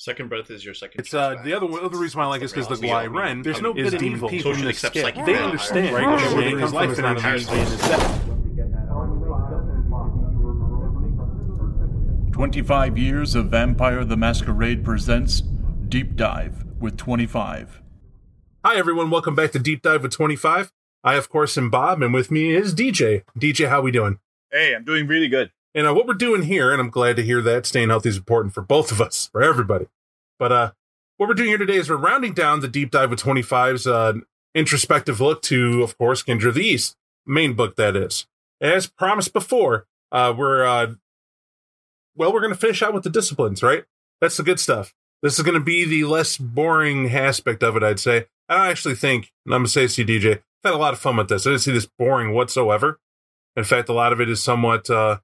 Second breath is your second. It's uh the other back. other reason why I like is because the We all- Guai we- Ren There's no is good deemed people evil. in the accepts, like, They understand Right. right? Yeah. His life and not Harrison. in his death. 25 years of Vampire the Masquerade presents Deep Dive with 25. Hi everyone, welcome back to Deep Dive with 25. I of course am Bob, and with me is DJ. DJ, how we doing? Hey, I'm doing really good. And uh, what we're doing here, and I'm glad to hear that staying healthy is important for both of us, for everybody. But uh, what we're doing here today is we're rounding down the Deep Dive with 25's uh, introspective look to, of course, Kindred of the East, main book that is. As promised before, uh, we're uh, well, we're going to finish out with the disciplines, right? That's the good stuff. This is going to be the less boring aspect of it, I'd say. I actually think, and I'm going to say to DJ, I've had a lot of fun with this. I didn't see this boring whatsoever. In fact, a lot of it is somewhat, uh,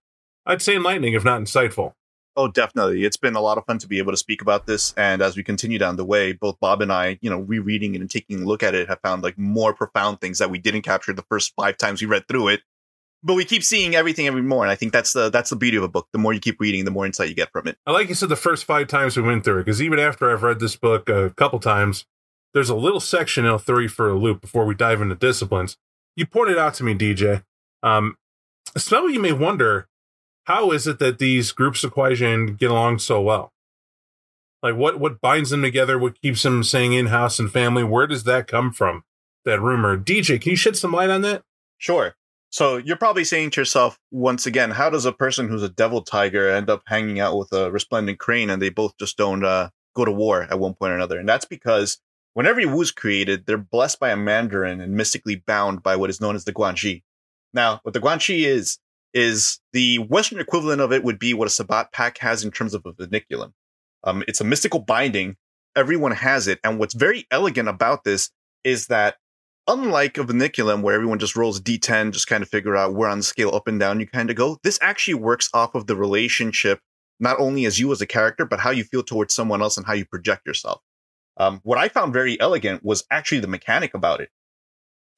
I'd say, enlightening, if not insightful. Oh, definitely. It's been a lot of fun to be able to speak about this. And as we continue down the way, both Bob and I, you know, rereading it and taking a look at it, have found like more profound things that we didn't capture the first five times we read through it. But we keep seeing everything every more. And I think that's the that's the beauty of a book. The more you keep reading, the more insight you get from it. I like you said the first five times we went through it, because even after I've read this book a couple times, there's a little section throw you for a loop before we dive into disciplines. You pointed out to me, DJ. Um, some of you may wonder, how is it that these groups of Kuei-jin get along so well? Like what what binds them together? What keeps them saying in house and family? Where does that come from? That rumor, DJ, can you shed some light on that? Sure. So you're probably saying to yourself, once again, how does a person who's a devil tiger end up hanging out with a resplendent crane and they both just don't uh, go to war at one point or another? And that's because when every Wu's created, they're blessed by a mandarin and mystically bound by what is known as the Guanxi. Now, what the Guanxi is, is the Western equivalent of it would be what a Sabbat pack has in terms of a verniculum. Um, it's a mystical binding. Everyone has it. And what's very elegant about this is that unlike a verniculum where everyone just rolls d10, just kind of figure out where on the scale up and down you kind of go, this actually works off of the relationship, not only as you as a character, but how you feel towards someone else and how you project yourself. Um, what I found very elegant was actually the mechanic about it.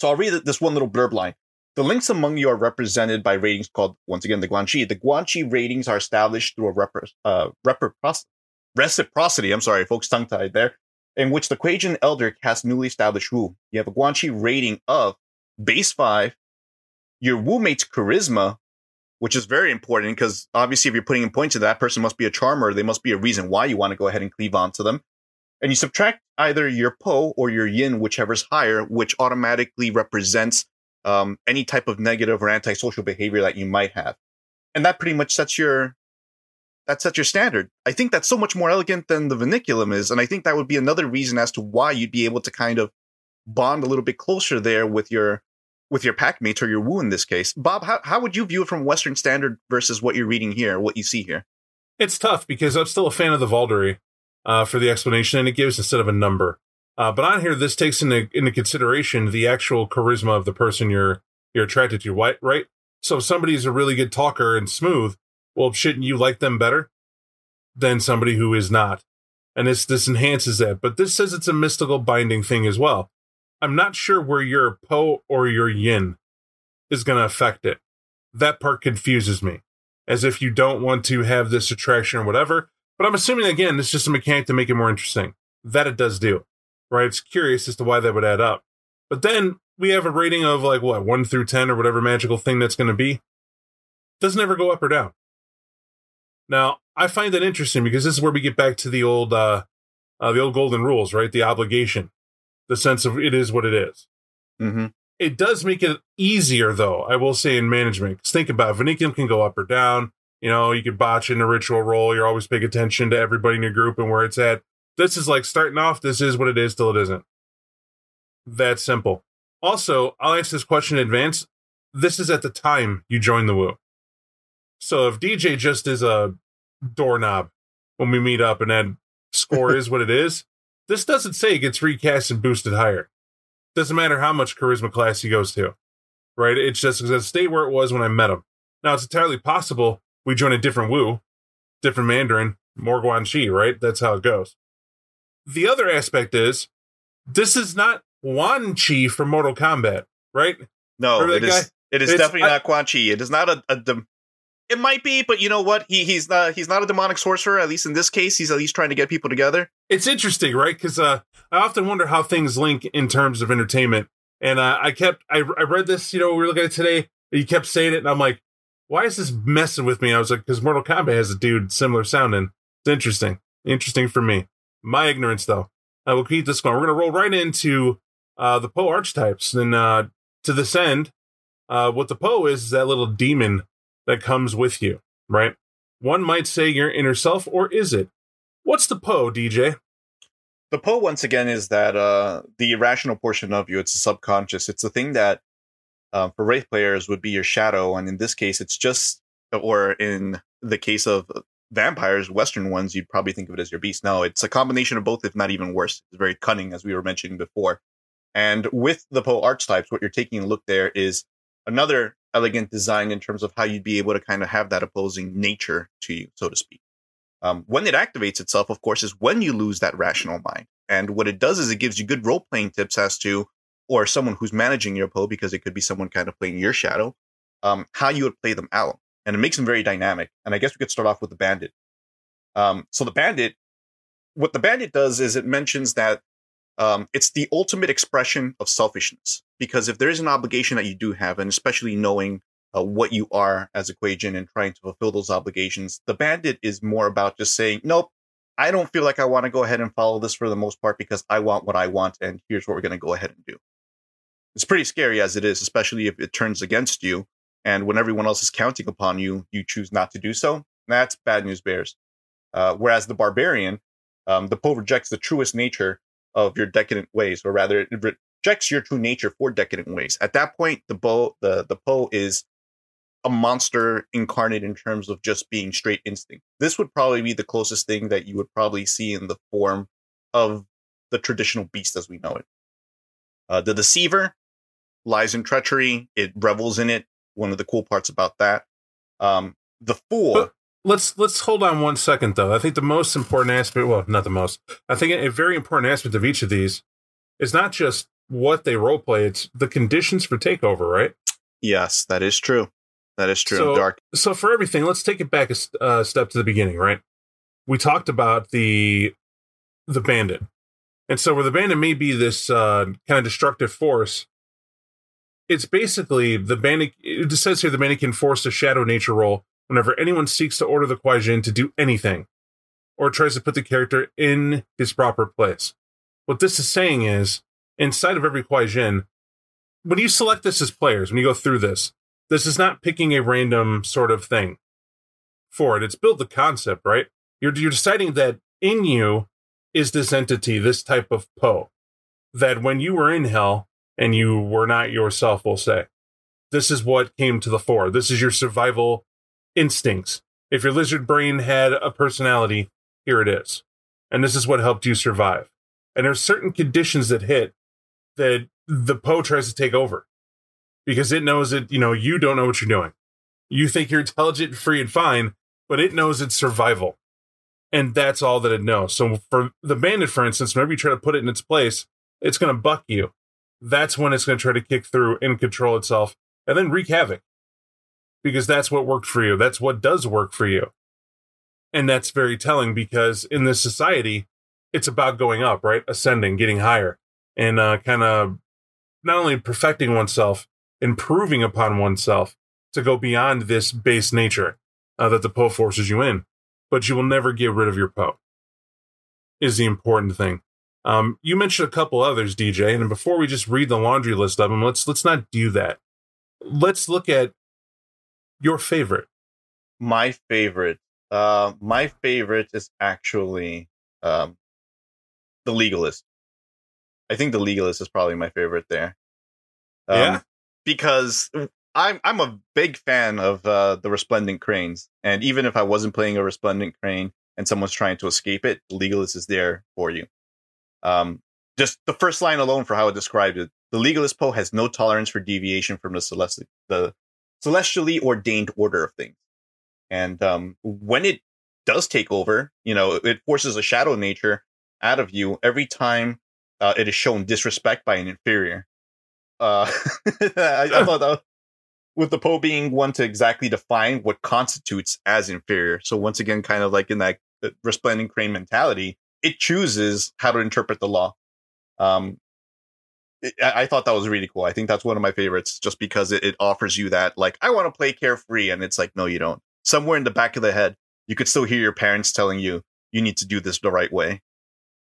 So I'll read this one little blurb line. The links among you are represented by ratings called, once again, the Guanxi. The Guanxi ratings are established through a repro- uh, repropros- reciprocity. I'm sorry, folks, tongue tied there in which the Kuei-jin Elder casts newly established Wu. You have a Guanxi rating of base five, your Wu mate's charisma, which is very important because obviously if you're putting in points to that person must be a charmer, they must be a reason why you want to go ahead and cleave onto them. And you subtract either your Po or your Yin, whichever's higher, which automatically represents um, any type of negative or antisocial behavior that you might have. And that pretty much sets your that sets your standard. I think that's so much more elegant than the verniculum is, and I think that would be another reason as to why you'd be able to kind of bond a little bit closer there with your with your pack mates or your Wu in this case. Bob, how how would you view it from Western standard versus what you're reading here, what you see here? It's tough because I'm still a fan of the Vaulderie uh, for the explanation, and it gives instead of a number. Uh, but on here, this takes into into consideration the actual charisma of the person you're you're attracted to, right? Right. So if somebody's a really good talker and smooth, well, shouldn't you like them better than somebody who is not? And this this enhances that. But this says it's a mystical binding thing as well. I'm not sure where your Po or your Yin is going to affect it. That part confuses me, as if you don't want to have this attraction or whatever. But I'm assuming again, it's just a mechanic to make it more interesting. That it does do, right? It's curious as to why that would add up. But then we have a rating of like what one through ten or whatever magical thing that's going to be. Doesn't ever go up or down. Now, I find that interesting because this is where we get back to the old, uh, uh, the old golden rules, right? The obligation, the sense of it is what it is. Mm-hmm. It does make it easier, though. I will say in management, think about it, Verniculum can go up or down. You know, you could botch in a ritual roll. You're always paying attention to everybody in your group and where it's at. This is like starting off. This is what it is till it isn't. That simple. Also, I'll ask this question in advance. This is at the time you join the Wu. So if DJ just is a doorknob when we meet up and then score is what it is, this doesn't say it gets recast and boosted higher. Doesn't matter how much charisma class he goes to, right? It's just going to stay where it was when I met him. Now it's entirely possible we join a different Wu, different Mandarin, more Guanxi, right? That's how it goes. The other aspect is this is not Quan Chi from Mortal Kombat, right? No, it is. It is It's- definitely I- not Quan Chi. It is not a, a dem- It might be, but you know what? He he's not he's not a demonic sorcerer. At least in this case, he's at least trying to get people together. It's interesting, right? Because uh, I often wonder how things link in terms of entertainment. And uh, I kept I, I read this, you know, we were looking at it today. You kept saying it, and I'm like, why is this messing with me? I was like, because Mortal Kombat has a dude similar sounding. It's interesting, interesting for me. My ignorance, though. I will keep this going. We're going to roll right into uh, the Po archetypes, and uh, to this end, uh, what the Po is is that little demon that comes with you, right? One might say your inner self, or is it? What's the Po, DJ? The Po, once again, is that uh, the irrational portion of you. It's the subconscious. It's the thing that, uh, for Wraith players, would be your shadow. And in this case, it's just, or in the case of vampires, Western ones, you'd probably think of it as your beast. No, it's a combination of both, if not even worse. It's very cunning, as we were mentioning before. And with the Po archetypes, what you're taking a look there is another elegant design in terms of how you'd be able to kind of have that opposing nature to you, so to speak. Um, when it activates itself, of course, is when you lose that rational mind. And what it does is it gives you good role playing tips as to, or someone who's managing your Po, because it could be someone kind of playing your shadow, um, how you would play them out. And it makes them very dynamic. And I guess we could start off with the bandit. Um, so the bandit, what the bandit does is it mentions that um, it's the ultimate expression of selfishness because if there is an obligation that you do have, and especially knowing uh, what you are as a and trying to fulfill those obligations, the bandit is more about just saying, nope, I don't feel like I want to go ahead and follow this for the most part because I want what I want, and here's what we're going to go ahead and do. It's pretty scary as it is, especially if it turns against you, and when everyone else is counting upon you, you choose not to do so. That's bad news bears. Uh, whereas the barbarian, um, the Po rejects the truest nature of your decadent ways, or rather, it rejects your true nature for decadent ways. At that point, the Po, the the Po is a monster incarnate in terms of just being straight instinct. This would probably be the closest thing that you would probably see in the form of the traditional beast as we know it. Uh, the deceiver lies in treachery. It revels in it. One of the cool parts about that. Um, the fool. But let's let's hold on one second though. I think the most important aspect, well, not the most. I think a very important aspect of each of these is not just what they role play; it's the conditions for takeover, right? Yes, that is true. That is true. So, Dark. So for everything, let's take it back a uh, step to the beginning, right? We talked about the the bandit, and so where the bandit may be this uh, kind of destructive force, it's basically the bandit. It says here the bandit can force a shadow nature roll whenever anyone seeks to order the Kuei-jin to do anything, or tries to put the character in his proper place. What this is saying is, inside of every Kuei-jin, when you select this as players, when you go through this, this is not picking a random sort of thing for it. It's built the concept, right? You're you're deciding that in you is this entity, this type of Po, that when you were in hell and you were not yourself, we'll say, this is what came to the fore. This is your survival instincts. If your lizard brain had a personality, here it is. And this is what helped you survive. And there's certain conditions that hit that the Po tries to take over because it knows that, you know, you don't know what you're doing. You think you're intelligent, free, and fine, but it knows it's survival. And that's all that it knows. So for the bandit, for instance, whenever you try to put it in its place, it's going to buck you. That's when it's going to try to kick through and control itself and then wreak havoc because that's what worked for you. That's what does work for you. And that's very telling because in this society, it's about going up, right? Ascending, getting higher, and uh, kind of not only perfecting oneself, improving upon oneself to go beyond this base nature uh, that the Po forces you in. But you will never get rid of your Po, is the important thing. Um, you mentioned a couple others, DJ, and before we just read the laundry list of them, let's let's not do that. Let's look at your favorite? My favorite. Uh, my favorite is actually um, the Legalist. I think the Legalist is probably my favorite there. Um, yeah, because I'm I'm a big fan of uh, the Resplendent Cranes, and even if I wasn't playing a Resplendent Crane and someone's trying to escape it, the Legalist is there for you. Um, just the first line alone for how it described it. The Legalist Po has no tolerance for deviation from the celestial the celestially ordained order of things. And um, when it does take over, you know, it forces a shadow nature out of you every time uh, it is shown disrespect by an inferior. Uh, I, I, thought that with the Po being one to exactly define what constitutes as inferior. So once again, kind of like in that resplendent crane mentality, it chooses how to interpret the law. Um, it, I, thought that was really cool. I think that's one of my favorites, just because it, it offers you that like I want to play carefree, and it's like no, you don't. Somewhere in the back of the head, you could still hear your parents telling you you need to do this the right way.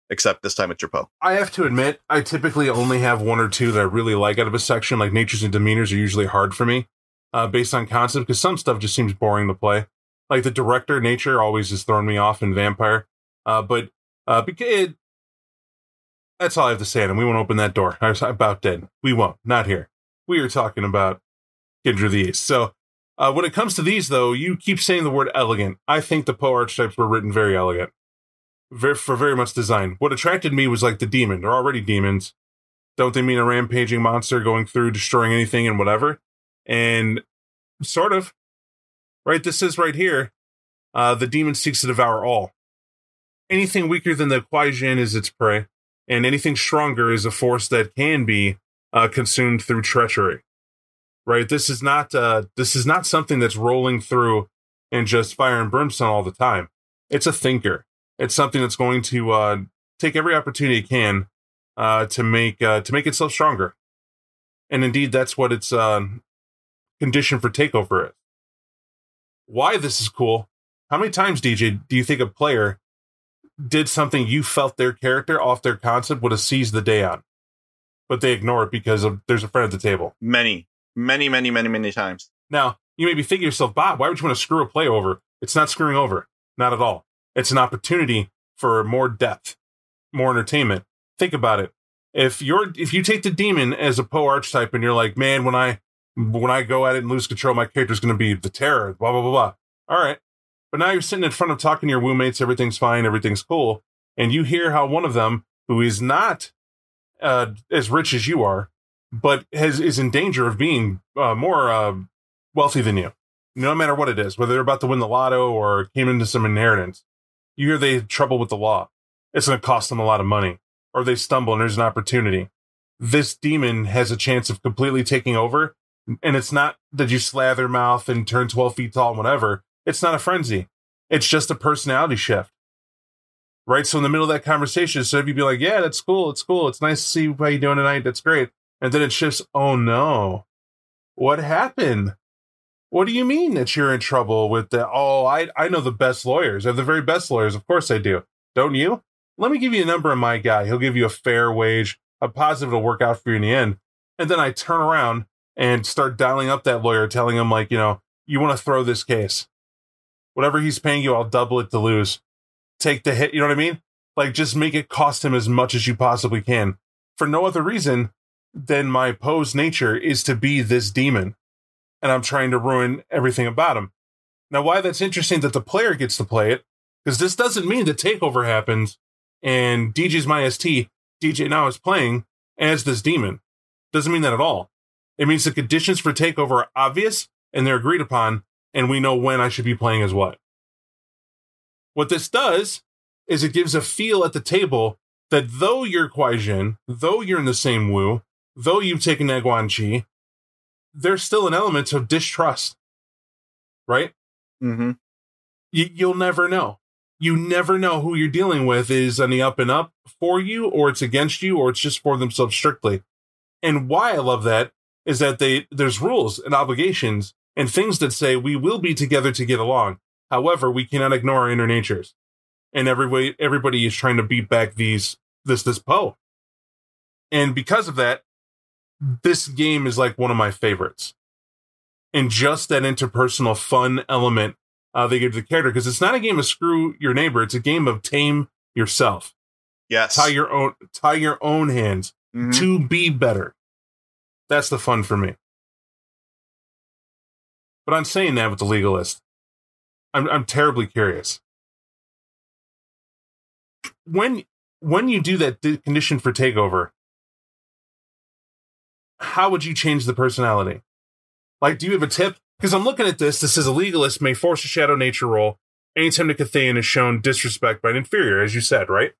Except this time it's your Po. I have to admit, I typically only have one or two that I really like out of a section. Like natures and demeanors are usually hard for me, uh, based on concept, because some stuff just seems boring to play. Like the director nature always has thrown me off in Vampire, uh, but uh, it, that's all I have to say. And we won't open that door. I was about dead. We won't. Not here. We are talking about Kindred of the East. So uh, when it comes to these, though, you keep saying the word elegant. I think the Po archetypes were written very elegant, very, for very much design. What attracted me was like the demon. They're already demons. Don't they mean a rampaging monster going through, destroying anything and whatever? And sort of, right? This is right here. Uh, the demon seeks to devour all. Anything weaker than the Kuei-jin is its prey and anything stronger is a force that can be uh, consumed through treachery. Right? This is not uh, this is not something that's rolling through and just fire and brimstone all the time. It's a thinker. It's something that's going to uh, take every opportunity it can uh, to make uh, to make itself stronger. And indeed, that's what its uh, condition for takeover is. Why this is cool? How many times, DJ, do you think a player did something you felt their character off their concept would have seized the day on, but they ignore it because of there's a friend at the table. Many, many, many, many, many times. Now you may be thinking to yourself, Bob, why would you want to screw a play over? It's not screwing over, not at all. It's an opportunity for more depth, more entertainment. Think about it. If you're if you take the demon as a Po archetype and you're like, man, when I when I go at it and lose control, my character's going to be the terror. Blah blah blah blah. All right, but now you're sitting in front of talking to your roommates, everything's fine, everything's cool, and you hear how one of them, who is not uh, as rich as you are, but has is in danger of being uh, more uh, wealthy than you, no matter what it is, whether they're about to win the lotto or came into some inheritance, you hear they have trouble with the law. It's going to cost them a lot of money, or they stumble and there's an opportunity. This demon has a chance of completely taking over, and it's not that you slather mouth and turn 12 feet tall and whatever. It's not a frenzy. It's just a personality shift. Right. So in the middle of that conversation, instead of you be like, yeah, that's cool. It's cool. It's nice to see how you're doing tonight. That's great. And then it shifts. Oh no. What happened? What do you mean that you're in trouble with the, oh, I, I know the best lawyers. I have the very best lawyers. Of course I do. Don't you? Let me give you a number of my guy. He'll give you a fair wage, a positive it'll work out for you in the end. And then I turn around and start dialing up that lawyer, telling him like, you know, you want to throw this case whatever he's paying you, I'll double it to lose. Take the hit. You know what I mean? Like just make it cost him as much as you possibly can for no other reason than my Po's nature is to be this demon. And I'm trying to ruin everything about him. Now, why that's interesting that the player gets to play it, because this doesn't mean the takeover happens and DJ's my ST, DJ now is playing as this demon. Doesn't mean that at all. It means the conditions for takeover are obvious and they're agreed upon, and we know when I should be playing as what. What this does is it gives a feel at the table that though you're Kuei-jin, though you're in the same Wu, though you've taken Eguan Chi, there's still an element of distrust, right? Mm-hmm. You, you'll never know. You never know who you're dealing with is on the up and up for you, or it's against you, or it's just for themselves strictly. And why I love that is that they there's rules and obligations and things that say we will be together to get along. However, we cannot ignore our inner natures. And everybody, everybody is trying to beat back these, this, this Po. And because of that, this game is like one of my favorites. And just that interpersonal fun element uh, they give to the character, because it's not a game of screw your neighbor, it's a game of tame yourself. Yes. Tie your own, tie your own hands mm-hmm. to be better. That's the fun for me. But I'm saying that with the legalist. I'm I'm terribly curious. When when you do that condition for takeover, how would you change the personality? Like, do you have a tip? Because I'm looking at this. This says a legalist may force a shadow nature roll anytime the Cathayan is shown disrespect by an inferior, as you said, right?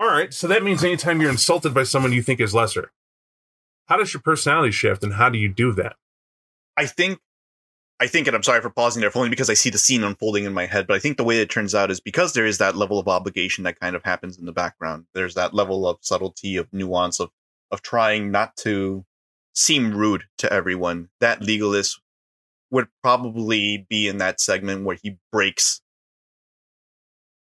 All right, so that means anytime you're insulted by someone you think is lesser. How does your personality shift, and how do you do that? I think I think, and I'm sorry for pausing there, only because I see the scene unfolding in my head. But I think the way it turns out is because there is that level of obligation that kind of happens in the background. There's that level of subtlety, of nuance, of of trying not to seem rude to everyone. That legalist would probably be in that segment where he breaks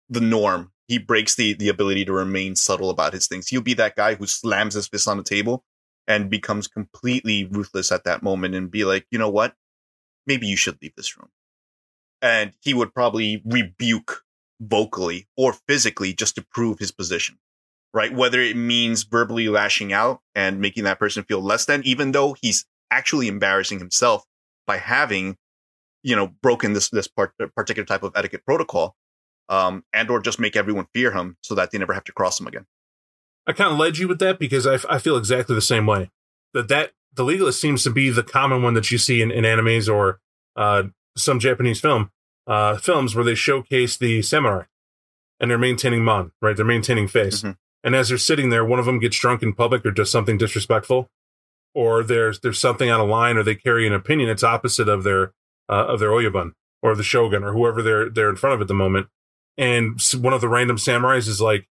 the norm. He breaks the the ability to remain subtle about his things. He'll be that guy who slams his fist on the table and becomes completely ruthless at that moment and be like, you know what? Maybe you should leave this room. And he would probably rebuke vocally or physically just to prove his position, right? Whether it means verbally lashing out and making that person feel less than, even though he's actually embarrassing himself by having, you know, broken this, this part, particular type of etiquette protocol, um, and or just make everyone fear him so that they never have to cross him again. I kind of led you with that because I, I feel exactly the same way. That that the legalist seems to be the common one that you see in, in animes or uh, some Japanese film uh, films where they showcase the samurai and they're maintaining mon, right? They're maintaining face. Mhm. And as they're sitting there, one of them gets drunk in public or does something disrespectful, or there's there's something out of line, or they carry an opinion that's opposite of their uh, of their oyabun or the shogun or whoever they're they're in front of at the moment. And one of the random samurais is like,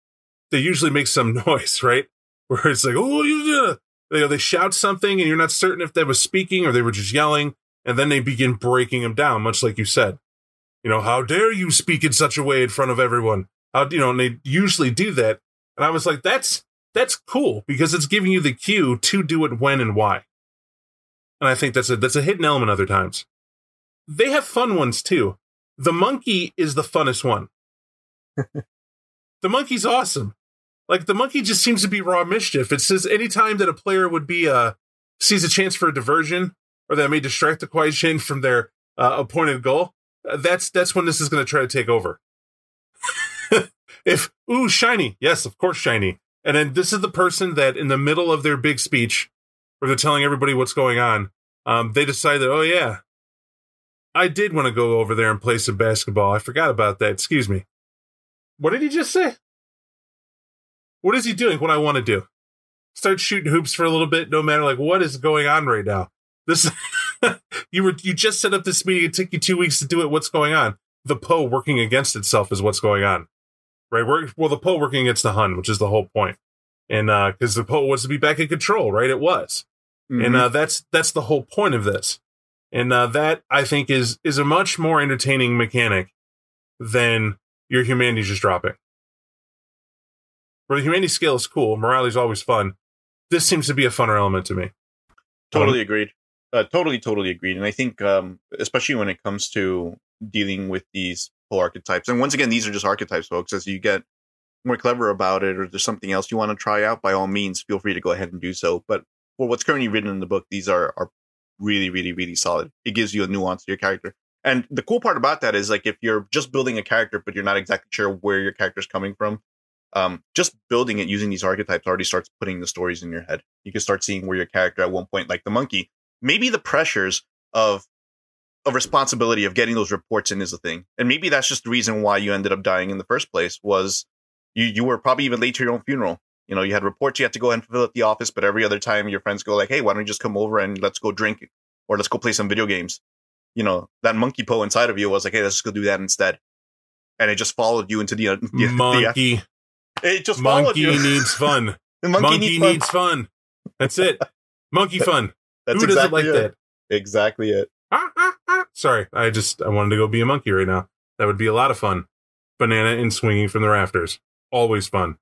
they usually make some noise, right? Where it's like, oh, you, uh," you know, they shout something, and you're not certain if they was speaking or they were just yelling, and then they begin breaking them down, much like you said. You know, how dare you speak in such a way in front of everyone? How you know? And they usually do that, and I was like, that's that's cool because it's giving you the cue to do it when and why. And I think that's a that's a hidden element other times. They have fun ones too. The monkey is the funnest one. the monkey's awesome. Like the monkey just seems to be raw mischief. It says anytime that a player would be uh sees a chance for a diversion or that may distract the Kuei-jin from their uh, appointed goal, uh, that's that's when this is going to try to take over. if ooh shiny, yes, of course shiny. And then this is the person that in the middle of their big speech, where they're telling everybody what's going on, um, they decide that oh yeah, I did want to go over there and play some basketball. I forgot about that. Excuse me. What did he just say? What is he doing? What I want to do? Start shooting hoops for a little bit, no matter like what is going on right now. This you were you just set up this meeting. It took you two weeks to do it. What's going on? The Po working against itself is what's going on, right? We're, well, the Po working against the Hun, which is the whole point, and because the Po was to be back in control, right? It was, and uh, that's that's the whole point of this, and uh, that I think is is a much more entertaining mechanic than your humanity just dropping. Where the humanity scale is cool, morality's always fun. This seems to be a funner element to me. Totally agreed. Uh, totally, totally agreed. And I think, um, especially when it comes to dealing with these whole archetypes, and once again, these are just archetypes, folks. As you get more clever about it, or there's something else you want to try out, by all means, feel free to go ahead and do so. But for what's currently written in the book, these are are really, really, really solid. It gives you a nuance to your character. And the cool part about that is, like, if you're just building a character, but you're not exactly sure where your character's coming from, um, just building it using these archetypes already starts putting the stories in your head. You can start seeing where your character at one point, like the monkey, maybe the pressures of of responsibility of getting those reports in is a thing, and maybe that's just the reason why you ended up dying in the first place. Was you you were probably even late to your own funeral. You know, you had reports you had to go and fill at the office, but every other time your friends go like, "Hey, why don't you just come over and let's go drink or let's go play some video games?" You know, that monkey po inside of you was like, "Hey, let's just go do that instead," and it just followed you into the, uh, the the- Monkey, it just monkey you. needs fun. Monkey, monkey, needs fun. needs fun. That's it. Monkey fun. That's Who doesn't exactly like it. that? Exactly it. Ah, ah, ah. Sorry, I just I wanted to go be a monkey right now. That would be a lot of fun. Banana and swinging from the rafters, always fun.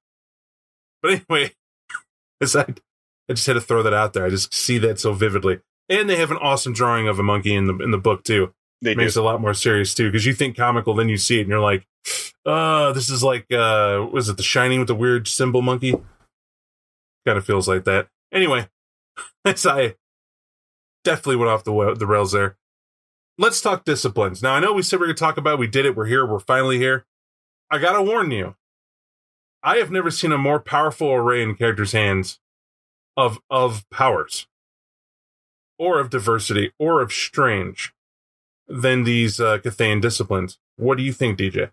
But anyway, aside, I just had to throw that out there. I just see that so vividly, and they have an awesome drawing of a monkey in the in the book too. They makes do. it a lot more serious too because you think comical, then you see it and you're like, uh, this is like uh, was it The Shining with the weird cymbal monkey? Kind of feels like that. Anyway, as I definitely went off the the rails there. Let's talk disciplines. Now I know we said we are gonna talk about. it. We did it. We're here. We're finally here. I gotta warn you. I have never seen a more powerful array in characters' hands of of powers, or of diversity, or of strange than these uh, Cathayan disciplines. What do you think, DJ?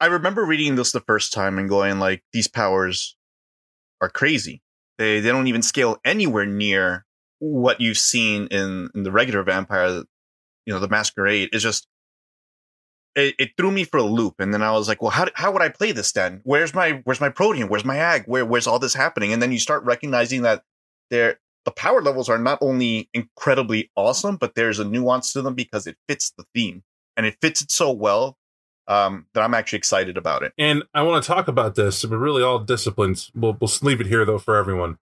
I remember reading this the first time and going like, these powers are crazy. They they don't even scale anywhere near what you've seen in, in the regular vampire you know the masquerade. Is just it, it, threw me for a loop and then i was like well how, how would i play this then? Where's my where's my protean? Where's my ag? Where where's all this happening? And then you start recognizing that there the power levels are not only incredibly awesome but there's a nuance to them because it fits the theme and it fits it so well um, that i'm actually excited about it and i want to talk about this but really all disciplines we'll, we'll leave it here though for everyone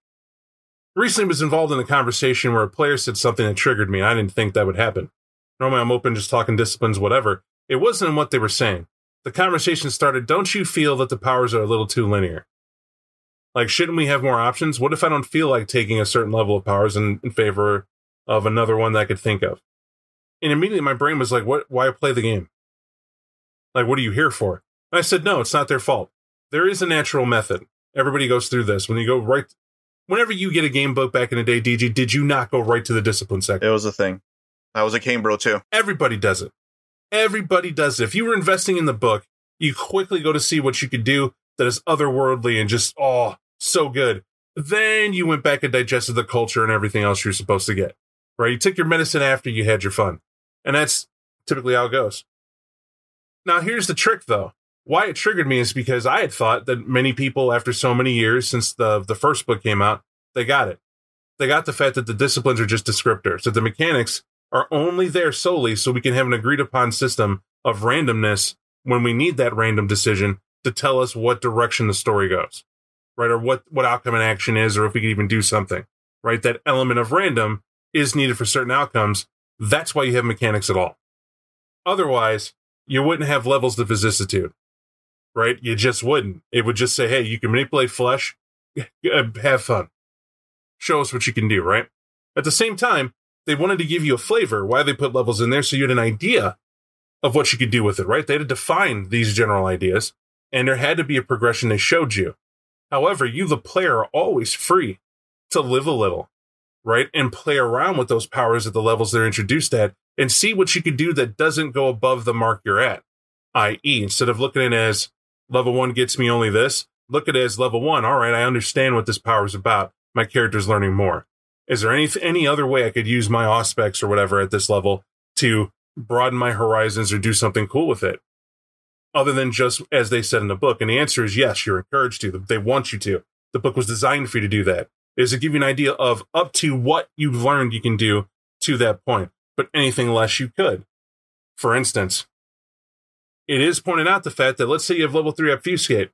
recently was involved in a conversation where a player said something that triggered me i didn't think that would happen normally i'm open just talking disciplines whatever it wasn't in what they were saying. The conversation started, don't you feel that the powers are a little too linear? Like, shouldn't we have more options? What if I don't feel like taking a certain level of powers in, in favor of another one that I could think of? And immediately my brain was like, what, why play the game? Like, what are you here for? And I said, no, it's not their fault. There is a natural method. Everybody goes through this. When you go right, whenever you get a game book back in the day, DJ, did you not go right to the discipline section? It was a thing. I was a Cambro too. Everybody does it. Everybody does it. If you were investing in the book, you quickly go to see what you could do that is otherworldly and just, oh, so good. Then you went back and digested the culture and everything else you're supposed to get, right? You took your medicine after you had your fun. And that's typically how it goes. Now, here's the trick though. Why it triggered me is because I had thought that many people, after so many years since the, the first book came out, they got it. They got the fact that the disciplines are just descriptors, that the mechanics are only there solely so we can have an agreed upon system of randomness when we need that random decision to tell us what direction the story goes, right? Or what, what outcome an action is, or if we can even do something, right? That element of random is needed for certain outcomes. That's why you have mechanics at all. Otherwise, you wouldn't have levels of vicissitude, right? You just wouldn't. It would just say, hey, you can manipulate flesh, uh, have fun. Show us what you can do, right? At the same time, they wanted to give you a flavor why they put levels in there so you had an idea of what you could do with it, right? They had to define these general ideas, and there had to be a progression they showed you. However, you, the player, are always free to live a little, right? And play around with those powers at the levels they're introduced at and see what you could do that doesn't go above the mark you're at. I.e., instead of looking at it as level one gets me only this, look at it as level one. All right, I understand what this power is about. My character's learning more is there any any other way I could use my auspex or whatever at this level to broaden my horizons or do something cool with it? Other than just as they said in the book. And the answer is yes, you're encouraged to. They want you to. The book was designed for you to do that. Is to give you an idea of up to what you've learned you can do to that point, but anything less you could. For instance, it is pointed out the fact that let's say you have level three obfuscate,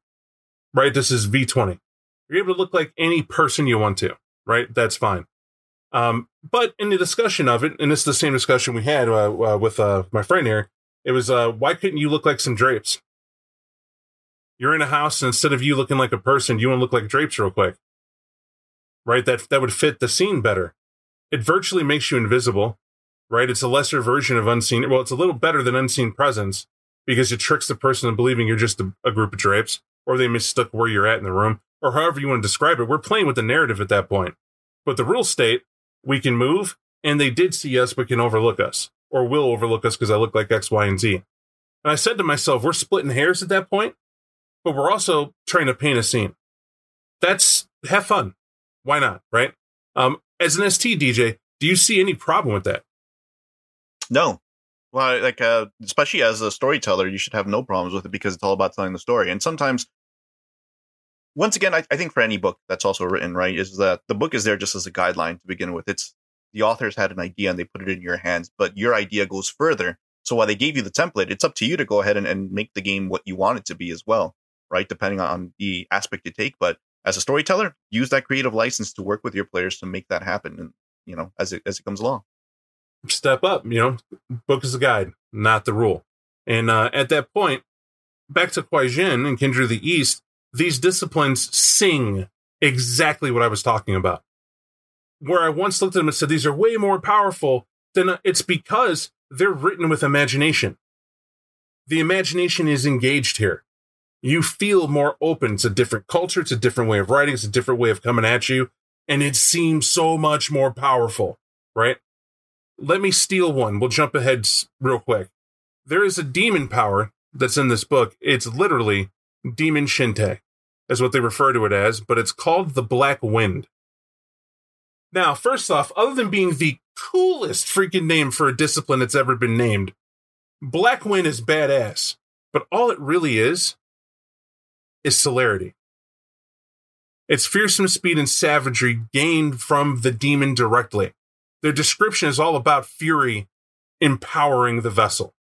right? This is V20. You're able to look like any person you want to, right? That's fine. Um, but in the discussion of it, and it's the same discussion we had uh, uh, with uh, my friend here, it was uh, why couldn't you look like some drapes? You're in a house, and instead of you looking like a person, you want to look like drapes real quick, right? That that would fit the scene better. It virtually makes you invisible, right? It's a lesser version of unseen. Well, it's a little better than unseen presence because it tricks the person into believing you're just a, a group of drapes, or they mistook where you're at in the room, or however you want to describe it. We're playing with the narrative at that point. But the real state we can move, and they did see us, but can overlook us or will overlook us because I look like X, Y, and Z. And I said to myself, we're splitting hairs at that point, but we're also trying to paint a scene. That's have fun. Why not? Right? Um, as an ST DJ, do you see any problem with that? No. Well, like, uh, especially as a storyteller, you should have no problems with it because it's all about telling the story. And sometimes once again, I, I, think for any book that's also written, right, is that the book is there just as a guideline to begin with. It's the authors had an idea and they put it in your hands, but your idea goes further. So while they gave you the template, it's up to you to go ahead and, and make the game what you want it to be as well, right? Depending on the aspect you take. But as a storyteller, use that creative license to work with your players to make that happen. And, you know, as it, as it comes along. Step up, you know, book is a guide, not the rule. And uh, at that point, back to Kuai and Kindred of the East, these disciplines sing exactly what I was talking about. Where I once looked at them and said, these are way more powerful, then it's because they're written with imagination. The imagination is engaged here. You feel more open. A different culture. It's a different way of writing. It's a different way of coming at you. And it seems so much more powerful, right? Let me steal one. We'll jump ahead real quick. There is a demon power that's in this book. It's literally Demon Shintai, is what they refer to it as, but it's called the Black Wind. Now, first off, other than being the coolest freaking name for a discipline that's ever been named, Black Wind is badass. But all it really is is celerity. It's fearsome speed and savagery gained from the demon directly. Their description is all about fury empowering the vessel.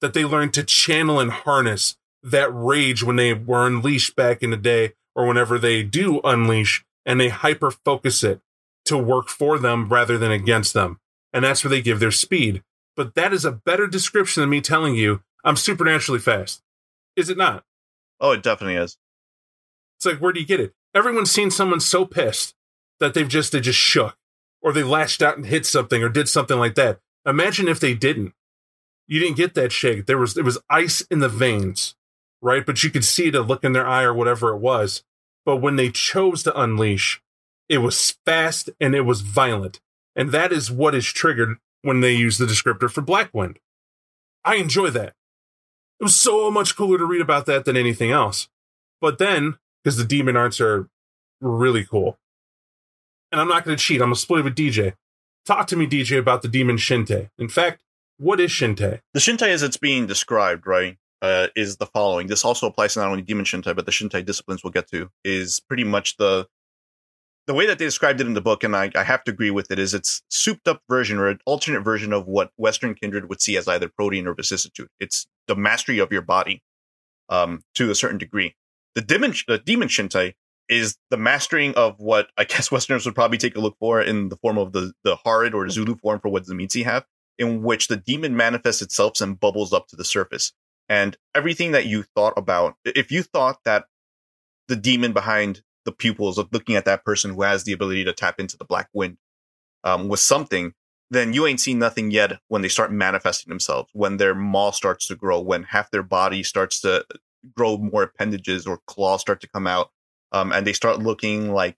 That they learn to channel and harness that rage when they were unleashed back in the day, or whenever they do unleash, and they hyper focus it to work for them rather than against them. And that's where they give their speed. But that is a better description than me telling you I'm supernaturally fast. Is it not? Oh, it definitely is. It's like, where do you get it? Everyone's seen someone so pissed that they've just, they just shook or they lashed out and hit something or did something like that. Imagine if they didn't. You didn't get that shake. There was, it was ice in the veins, right? But you could see the look in their eye or whatever it was. But when they chose to unleash, it was fast and it was violent. And that is what is triggered when they use the descriptor for Blackwind. I enjoy that. It was so much cooler to read about that than anything else. But then, because the demon arts are really cool. And I'm not going to cheat. I'm going to split it with DJ. Talk to me, DJ, about the demon Shintai. In fact, what is Shintai? The Shintai, as it's being described, right, uh, is the following. This also applies to not only demon Shintai, but the Shintai disciplines we'll get to, is pretty much the the way that they described it in the book, and I, I, have to agree with it, is it's souped up version or an alternate version of what Western kindred would see as either protean or vicissitude. It's the mastery of your body um, to a certain degree. The demon, the demon Shintai is the mastering of what I guess Westerners would probably take a look for in the form of the, the Horrid or Zulo form for what Tzimisce have, in which the demon manifests itself and bubbles up to the surface. And everything that you thought about, if you thought that the demon behind the pupils of looking at that person who has the ability to tap into the black wind um, was something, then you ain't seen nothing yet when they start manifesting themselves, when their maw starts to grow, when half their body starts to grow more appendages or claws start to come out, um, and they start looking like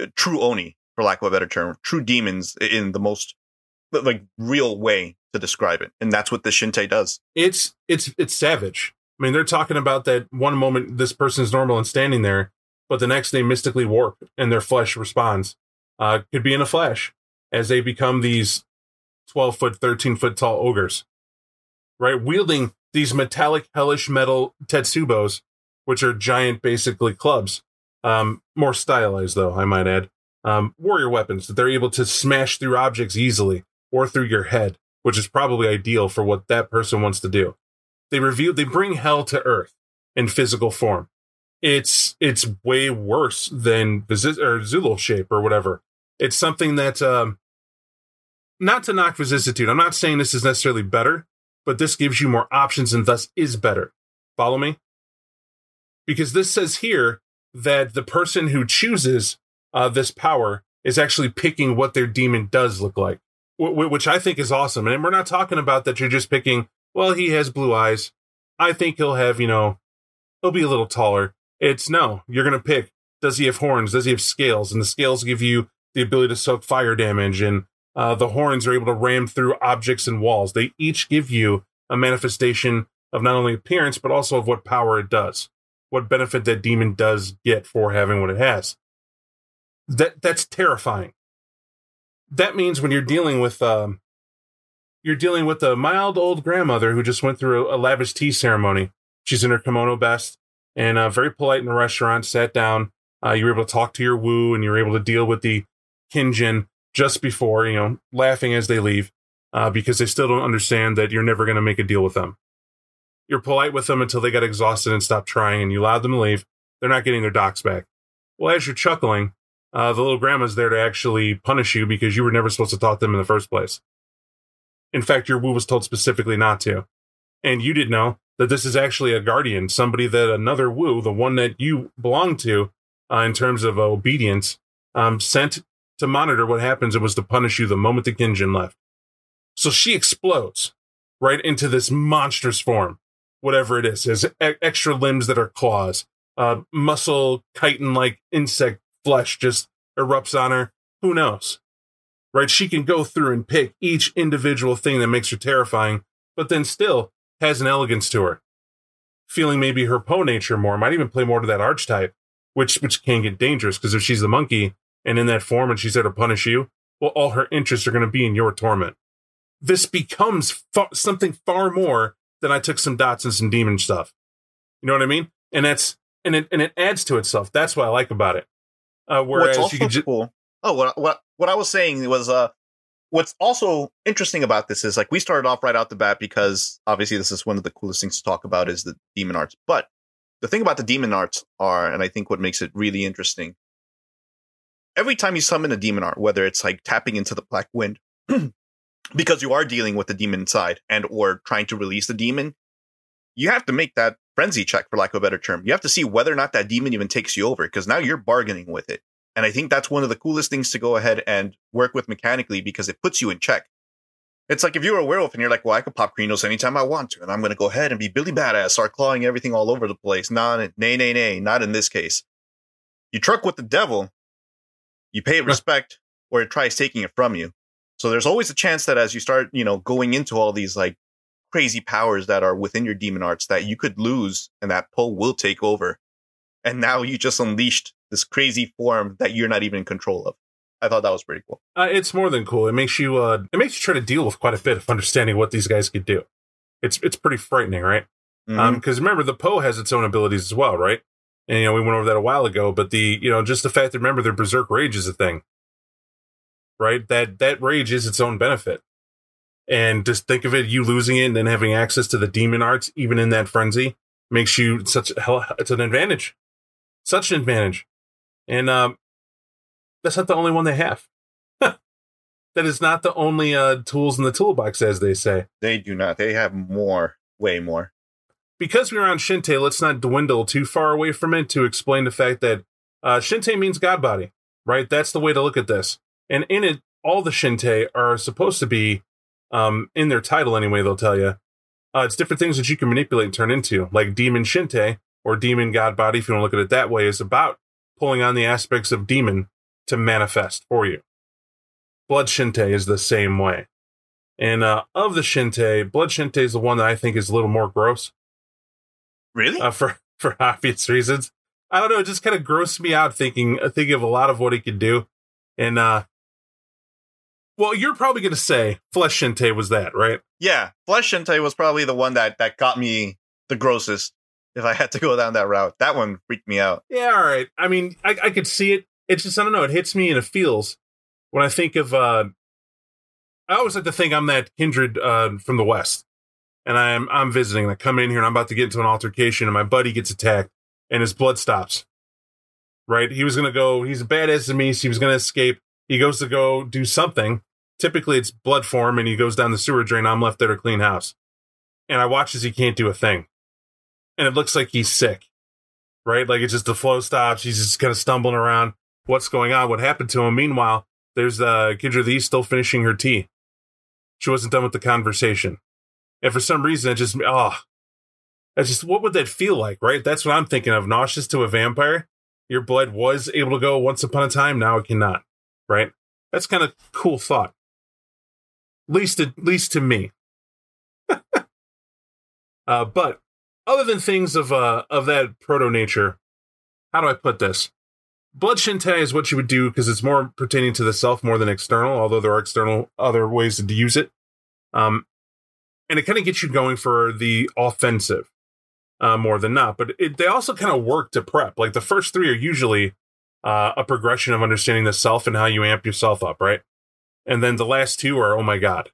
uh, true Oni, for lack of a better term, true demons in the most like real way to describe it. And that's what the Shintai does. It's it's it's savage. I mean, they're talking about that one moment this person's normal and standing there, but the next they mystically warp and their flesh responds. Uh, could be in a flash as they become these 12 foot, 13 foot tall ogres, right? Wielding these metallic, hellish metal tetsubos, which are giant, basically clubs. Um, more stylized, though, I might add. Um, warrior weapons that they're able to smash through objects easily or through your head, which is probably ideal for what that person wants to do. They reveal, they bring hell to earth in physical form it's it's way worse than Visit or Zulo shape or whatever. It's something that um not to knock vicissitude. I'm not saying this is necessarily better, but this gives you more options and thus is better. Follow me? Because this says here that the person who chooses uh, this power is actually picking what their demon does look like, w- which I think is awesome. And we're not talking about that you're just picking, well, he has blue eyes. I think he'll have, you know, he'll be a little taller. It's no, you're going to pick does he have horns? Does he have scales? And the scales give you the ability to soak fire damage, and uh, the horns are able to ram through objects and walls. They each give you a manifestation of not only appearance, but also of what power it does, what benefit that demon does get for having what it has. That that's terrifying. That means when you're dealing with um, you're dealing with a mild old grandmother who just went through a, a lavish tea ceremony. She's in her kimono best and uh, very polite in the restaurant. Sat down. Uh, you were able to talk to your Wu, and you were able to deal with the Kinjin just before, you know, laughing as they leave uh, because they still don't understand that you're never going to make a deal with them. You're polite with them until they get exhausted and stop trying, and you allowed them to leave. They're not getting their docs back. Well, as you're chuckling, uh, the little grandma's there to actually punish you because you were never supposed to talk to them in the first place. In fact, your Wu was told specifically not to. And you didn't know that this is actually a guardian, somebody that another Wu, the one that you belong to, uh, in terms of obedience, um, sent to monitor what happens and was to punish you the moment the Kinjin left. So she explodes right into this monstrous form, whatever it is. Has e- extra limbs that are claws, uh, muscle chitin like insect flesh just erupts on her. Who knows? Right? She can go through and pick each individual thing that makes her terrifying, but then still has an elegance to her. Feeling maybe her Po nature more, might even play more to that archetype, which which can get dangerous because if she's the monkey, and in that form, and she's there to punish you, well, all her interests are going to be in your torment. This becomes fa- something far more than I took some dots and some demon stuff. You know what I mean? And that's and it and it adds to itself. That's what I like about it. Uh, whereas you can just cool. Oh, what what what I was saying was uh, what's also interesting about this is like we started off right out the bat because obviously this is one of the coolest things to talk about is the demon arts. But the thing about the demon arts are, and I think what makes it really interesting, every time you summon a demon art, whether it's like tapping into the black wind, because you are dealing with the demon inside and or trying to release the demon, you have to make that frenzy check for lack of a better term. You have to see whether or not that demon even takes you over because now you're bargaining with it. And I think that's one of the coolest things to go ahead and work with mechanically because it puts you in check. It's like if you were a werewolf and you're like, well, I could pop Krinos anytime I want to, and I'm going to go ahead and be Billy Badass, start clawing everything all over the place. Nah, nay, nay, nay, not in this case. You truck with the devil, you pay it respect, or it tries taking it from you. So there's always a chance that as you start, you know, going into all these like crazy powers that are within your demon arts, that you could lose and that Po will take over. And now you just unleashed this crazy form that you're not even in control of. I thought that was pretty cool. Uh, it's more than cool. It makes you uh, it makes you try to deal with quite a bit of understanding what these guys could do. It's it's pretty frightening, right? Because remember the Po has its own abilities as well, right? And you know we went over that a while ago, but the you know just the fact that remember their berserk rage is a thing, right? That that rage is its own benefit, and just think of it, you losing it and then having access to the demon arts, even in that frenzy, makes you such hell. It's an advantage, such an advantage, and um, that's not the only one they have. that is not the only uh, tools in the toolbox, as they say. they do not. They have more, way more. Because we're on Shintai, let's not dwindle too far away from it to explain the fact that uh, Shintai means God body, right? That's the way to look at this. And in it, all the Shintai are supposed to be, um, in their title anyway, they'll tell you. Uh, it's different things that you can manipulate and turn into, like Demon Shintai or Demon God body, if you want to look at it that way, is about pulling on the aspects of demon to manifest for you. Blood Shintai is the same way. And uh, of the Shintai, Blood Shintai is the one that I think is a little more gross Really? uh, for for obvious reasons. I don't know. It just kind of grossed me out thinking thinking of a lot of what he could do, and uh, well, you're probably going to say Flesh Shintai was that, right? yeah. Flesh Shintai was probably the one that, that got me the grossest if I had to go down that route. That one freaked me out. Yeah, all right. I mean, I, I could see it. It's just I don't know. It hits me and it feels when I think of. uh I always like to think I'm that kindred uh, from the west, and I'm I'm visiting. And I come in here and I'm about to get into an altercation, and my buddy gets attacked, and his blood stops. Right? He was gonna go. He's a badass to me. So he was gonna escape. He goes to go do something. Typically, it's blood form, and he goes down the sewer drain. I'm left there to clean house, and I watch as he can't do a thing, and it looks like he's sick right? Like it's just the flow stops. He's just kind of stumbling around. What's going on? What happened to him? Meanwhile, there's uh, Kindred the East still finishing her tea. She wasn't done with the conversation. And for some reason, it just, oh, that's just, what would that feel like, right? That's what I'm thinking of. Nauseous to a vampire. Your blood was able to go once upon a time. Now it cannot, right? That's kind of cool thought. Least, at least to me. uh, but other than things of uh of that proto nature, how do I put this? Blood Shintai is what you would do because it's more pertaining to the self more than external, although there are external other ways to use it. Um, and it kind of gets you going for the offensive uh, more than not. But it, they also kind of work to prep. Like the first three are usually uh, a progression of understanding the self and how you amp yourself up, right? And then the last two are, oh my god,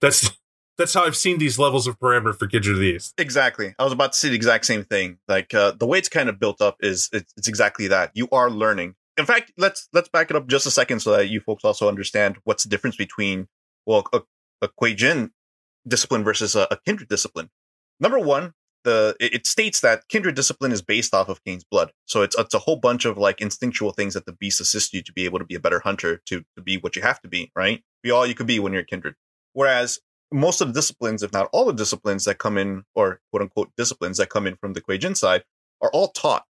that's that's how I've seen these levels of parameter for Kidra these. Exactly. I was about to say the exact same thing. Like uh, the way it's kind of built up is it's, it's exactly that. You are learning. In fact, let's let's back it up just a second so that you folks also understand what's the difference between well a, a Kuei-Jin discipline versus a, a kindred discipline. Number one, the it, it states that kindred discipline is based off of Caine's blood, so it's it's a whole bunch of like instinctual things that the beast assists you to be able to be a better hunter, to to be what you have to be, right? Be all you could be when you're kindred. Whereas most of the disciplines, if not all the disciplines that come in, or quote unquote disciplines that come in from the Kuei-Jin side, are all taught.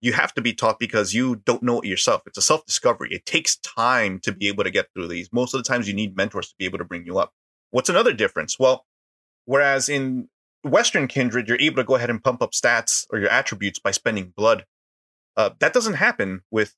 You have to be taught because you don't know it yourself. It's a self discovery. It takes time to be able to get through these. Most of the times, you need mentors to be able to bring you up. What's another difference? Well, whereas in Western Kindred, you're able to go ahead and pump up stats or your attributes by spending blood. Uh, that doesn't happen with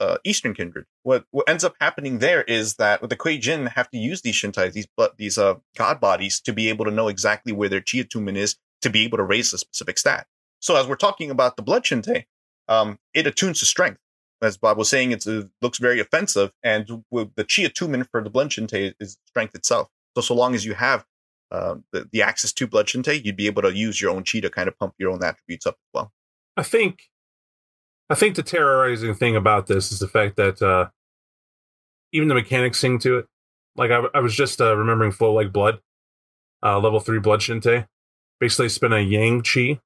uh, Eastern Kindred. What what ends up happening there is that with the Kuei Jin have to use these Shintai, these these uh, god bodies, to be able to know exactly where their chi attunement is to be able to raise a specific stat. So as we're talking about the Blood Shintai, um, it attunes to strength. As Bob was saying, it looks very offensive, and the chi attunement for the Blood Shintai is strength itself. So so long as you have uh, the, the access to Blood Shintai, you'd be able to use your own chi to kind of pump your own attributes up as well. I think I think the terrorizing thing about this is the fact that uh, even the mechanics sing to it. Like I, I was just uh, remembering Flow Like Blood, uh, level three Blood Shintai. Basically, spend a Yang Chi,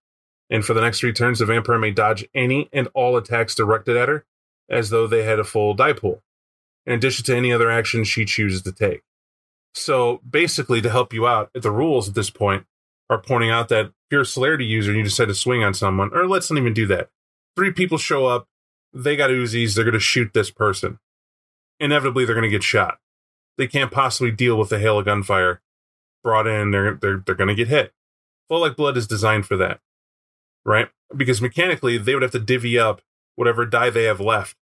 and for the next three turns, the vampire may dodge any and all attacks directed at her, as though they had a full die pool, in addition to any other action she chooses to take. So basically, to help you out, the rules at this point are pointing out that if you're a celerity user and you decide to swing on someone, or let's not even do that three people show up. They got Uzis. They're going to shoot this person. Inevitably, they're going to get shot. They can't possibly deal with the hail of gunfire brought in. They're they're they're going to get hit. Flow like blood is designed for that, right? Because mechanically, they would have to divvy up whatever die they have left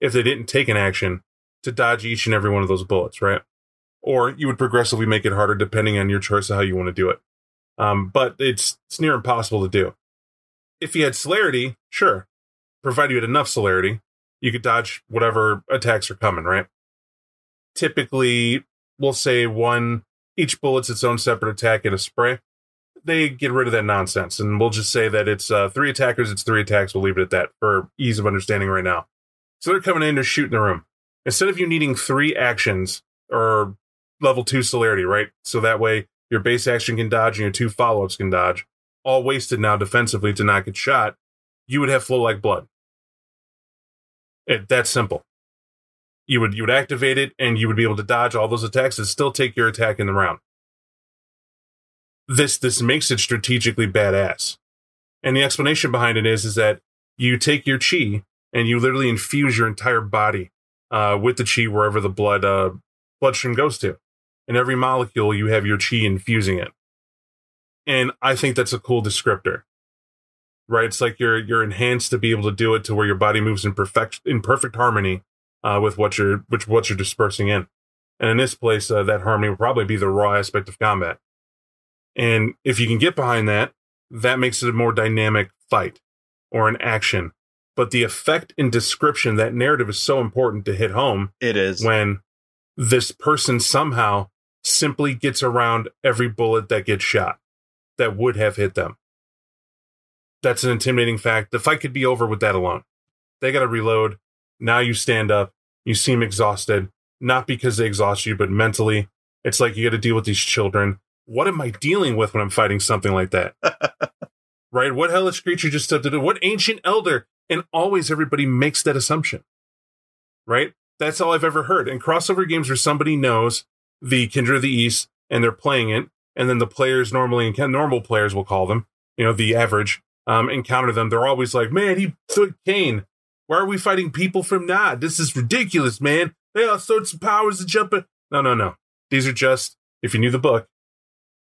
if they didn't take an action to dodge each and every one of those bullets, right? Or you would progressively make it harder depending on your choice of how you want to do it. Um, but it's it's near impossible to do. If you had celerity, sure, provided you had enough celerity, you could dodge whatever attacks are coming, right? Typically, we'll say one, each bullet's its own separate attack in a spray. They get rid of that nonsense, and we'll just say that it's uh, three attackers, it's three attacks. We'll leave it at that for ease of understanding right now. So they're coming in, to shoot in the room. Instead of you needing three actions or level two celerity, right? So that way your base action can dodge and your two follow ups can dodge, all wasted now defensively to not get shot, you would have flow like blood. It, that's simple. You would you would activate it and you would be able to dodge all those attacks and still take your attack in the round. This this makes it strategically badass. And the explanation behind it is is that you take your chi and you literally infuse your entire body uh, with the chi wherever the blood uh, bloodstream goes to. In every molecule, you have your chi infusing it. And I think that's a cool descriptor right? It's like you're you're enhanced to be able to do it to where your body moves in perfect in perfect harmony uh, with what you're which what you're dispersing in. And in this place, uh, that harmony will probably be the raw aspect of combat. And if you can get behind that, that makes it a more dynamic fight or an action. But the effect and description, that narrative is so important to hit home. It is. When this person somehow simply gets around every bullet that gets shot that would have hit them that's an intimidating fact. The fight could be over with that alone. They got to reload. Now you stand up. You seem exhausted, not because they exhaust you, but mentally. It's like you got to deal with these children. What am I dealing with when I'm fighting something like that? right? What hellish creature just stepped into what ancient elder? And always everybody makes that assumption. Right? That's all I've ever heard. In crossover games where somebody knows the Kindred of the East and they're playing it, and then the players normally, and normal players will call them, you know, the average, um, encounter them, they're always like, "Man, he took Caine. Why are we fighting people from Nod? This is ridiculous, man. They all sorts of powers to jump in." No, no, no. These are just if you knew the book,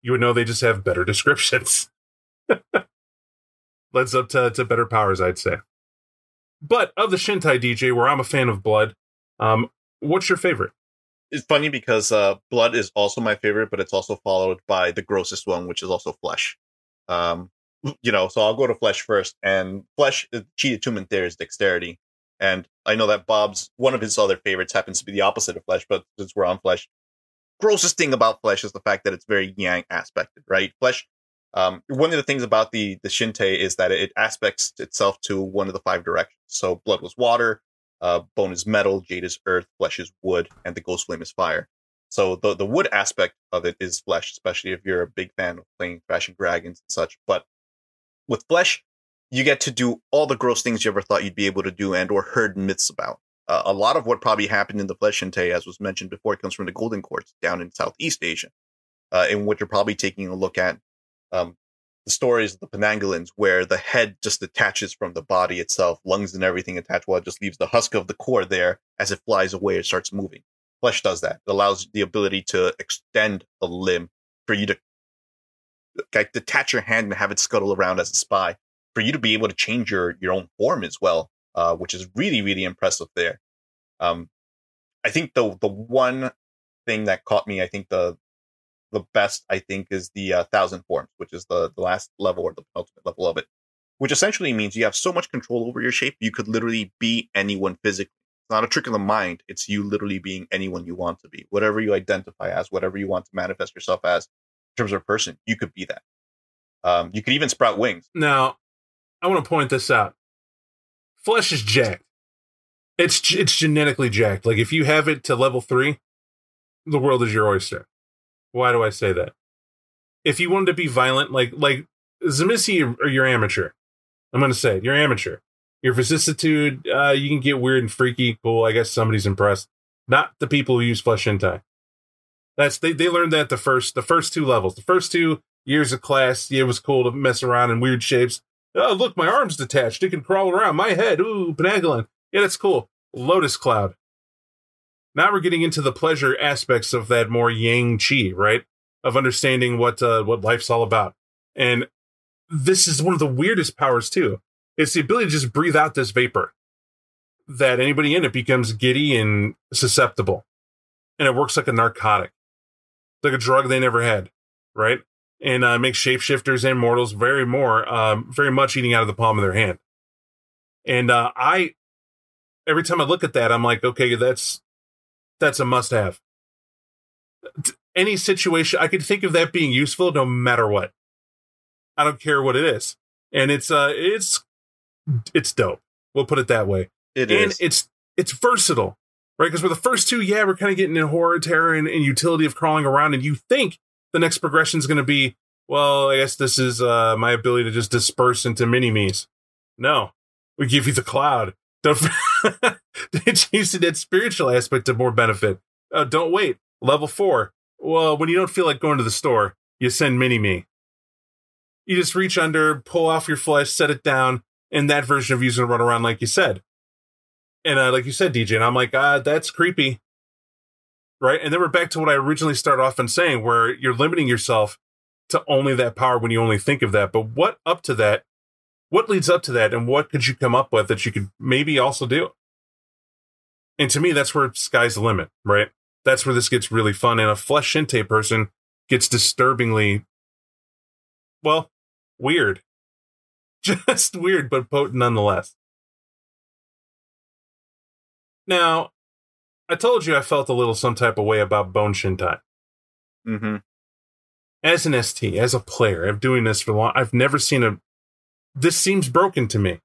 you would know they just have better descriptions. Leads up to, to better powers, I'd say. But of the Shintai DJ, where I'm a fan of blood, um, what's your favorite? It's funny because uh, blood is also my favorite, but it's also followed by the grossest one, which is also flesh. Um, you know, so I'll go to flesh first. And flesh, the chi attunement there is dexterity. And I know that Bob's one of his other favorites happens to be the opposite of flesh, but since we're on flesh, grossest thing about flesh is the fact that it's very yang aspected, right? Flesh. Um, one of the things about the the Shintai is that it aspects itself to one of the five directions. So blood was water, uh, bone is metal, jade is earth, flesh is wood, and the ghost flame is fire. So the the wood aspect of it is flesh, especially if you're a big fan of playing Thrashing Dragons and such. But with flesh, you get to do all the gross things you ever thought you'd be able to do and or heard myths about. Uh, a lot of what probably happened in the flesh Shintai, as was mentioned before, comes from the Golden Courts down in Southeast Asia, uh, in which you're probably taking a look at um, the stories of the Penanggalans, where the head just detaches from the body itself, lungs and everything attached, while it just leaves the husk of the core there as it flies away, it starts moving. Flesh does that. It allows the ability to extend a limb for you to like detach your hand and have it scuttle around as a spy for you to be able to change your your own form as well, uh, which is really really impressive there. Um, I think the the one thing that caught me, I think the the best, I think, is the uh, thousand forms, which is the the last level or the penultimate level of it, which essentially means you have so much control over your shape, you could literally be anyone physically. It's not a trick of the mind; it's you literally being anyone you want to be, whatever you identify as, whatever you want to manifest yourself as, in terms of person, you could be that. Um, you could even sprout wings. Now, I want to point this out. Flesh is jacked. It's it's genetically jacked. Like if you have it to level three, the world is your oyster. Why do I say that? If you wanted to be violent, like like Tzimisce or you're amateur. I'm gonna say you're amateur. Your vicissitude, uh, you can get weird and freaky. Cool, I guess somebody's impressed. Not the people who use flesh Shintai. That's they they learned that the first the first two levels, the first two years of class. Yeah, it was cool to mess around in weird shapes. Oh, look, my arm's detached. It can crawl around my head. Ooh, Penanggalan. Yeah, that's cool. Lotus Cloud. Now we're getting into the pleasure aspects of that more yang chi, right? Of understanding what uh, what life's all about. And this is one of the weirdest powers too. It's the ability to just breathe out this vapor that anybody in it becomes giddy and susceptible. And it works like a narcotic. Like a drug they never had, right? And uh, makes shapeshifters and mortals very more, um, very much eating out of the palm of their hand. And uh, I, every time I look at that, I'm like, okay, that's that's a must have. Any situation, I could think of that being useful no matter what. I don't care what it is. And it's uh it's it's dope. We'll put it that way. It and is. it's it's versatile. Right? Because with the first two, yeah, we're kind of getting in horror, terror, and, and utility of crawling around, and you think the next progression is going to be, well, I guess this is uh, my ability to just disperse into mini me's. No, we give you the cloud. Don't change to that spiritual aspect to more benefit. Uh, don't wait. Level four. Well, when you don't feel like going to the store, you send mini me. You just reach under, pull off your flesh, set it down, and that version of you's gonna run around like you said. And uh, like you said, DJ, and I'm like, ah, that's creepy. Right? And then we're back to what I originally started off in saying, where you're limiting yourself to only that power when you only think of that. But what up to that? What leads up to that? And what could you come up with that you could maybe also do? And to me, that's where sky's the limit, right? That's where this gets really fun. And a flesh Shintai person gets disturbingly, well, weird. Just weird, but potent nonetheless. Now, I told you I felt a little some type of way about Bone Shintai. mm-hmm. As an ST, as a player, I'm doing this for long. I've never seen a. This seems broken to me.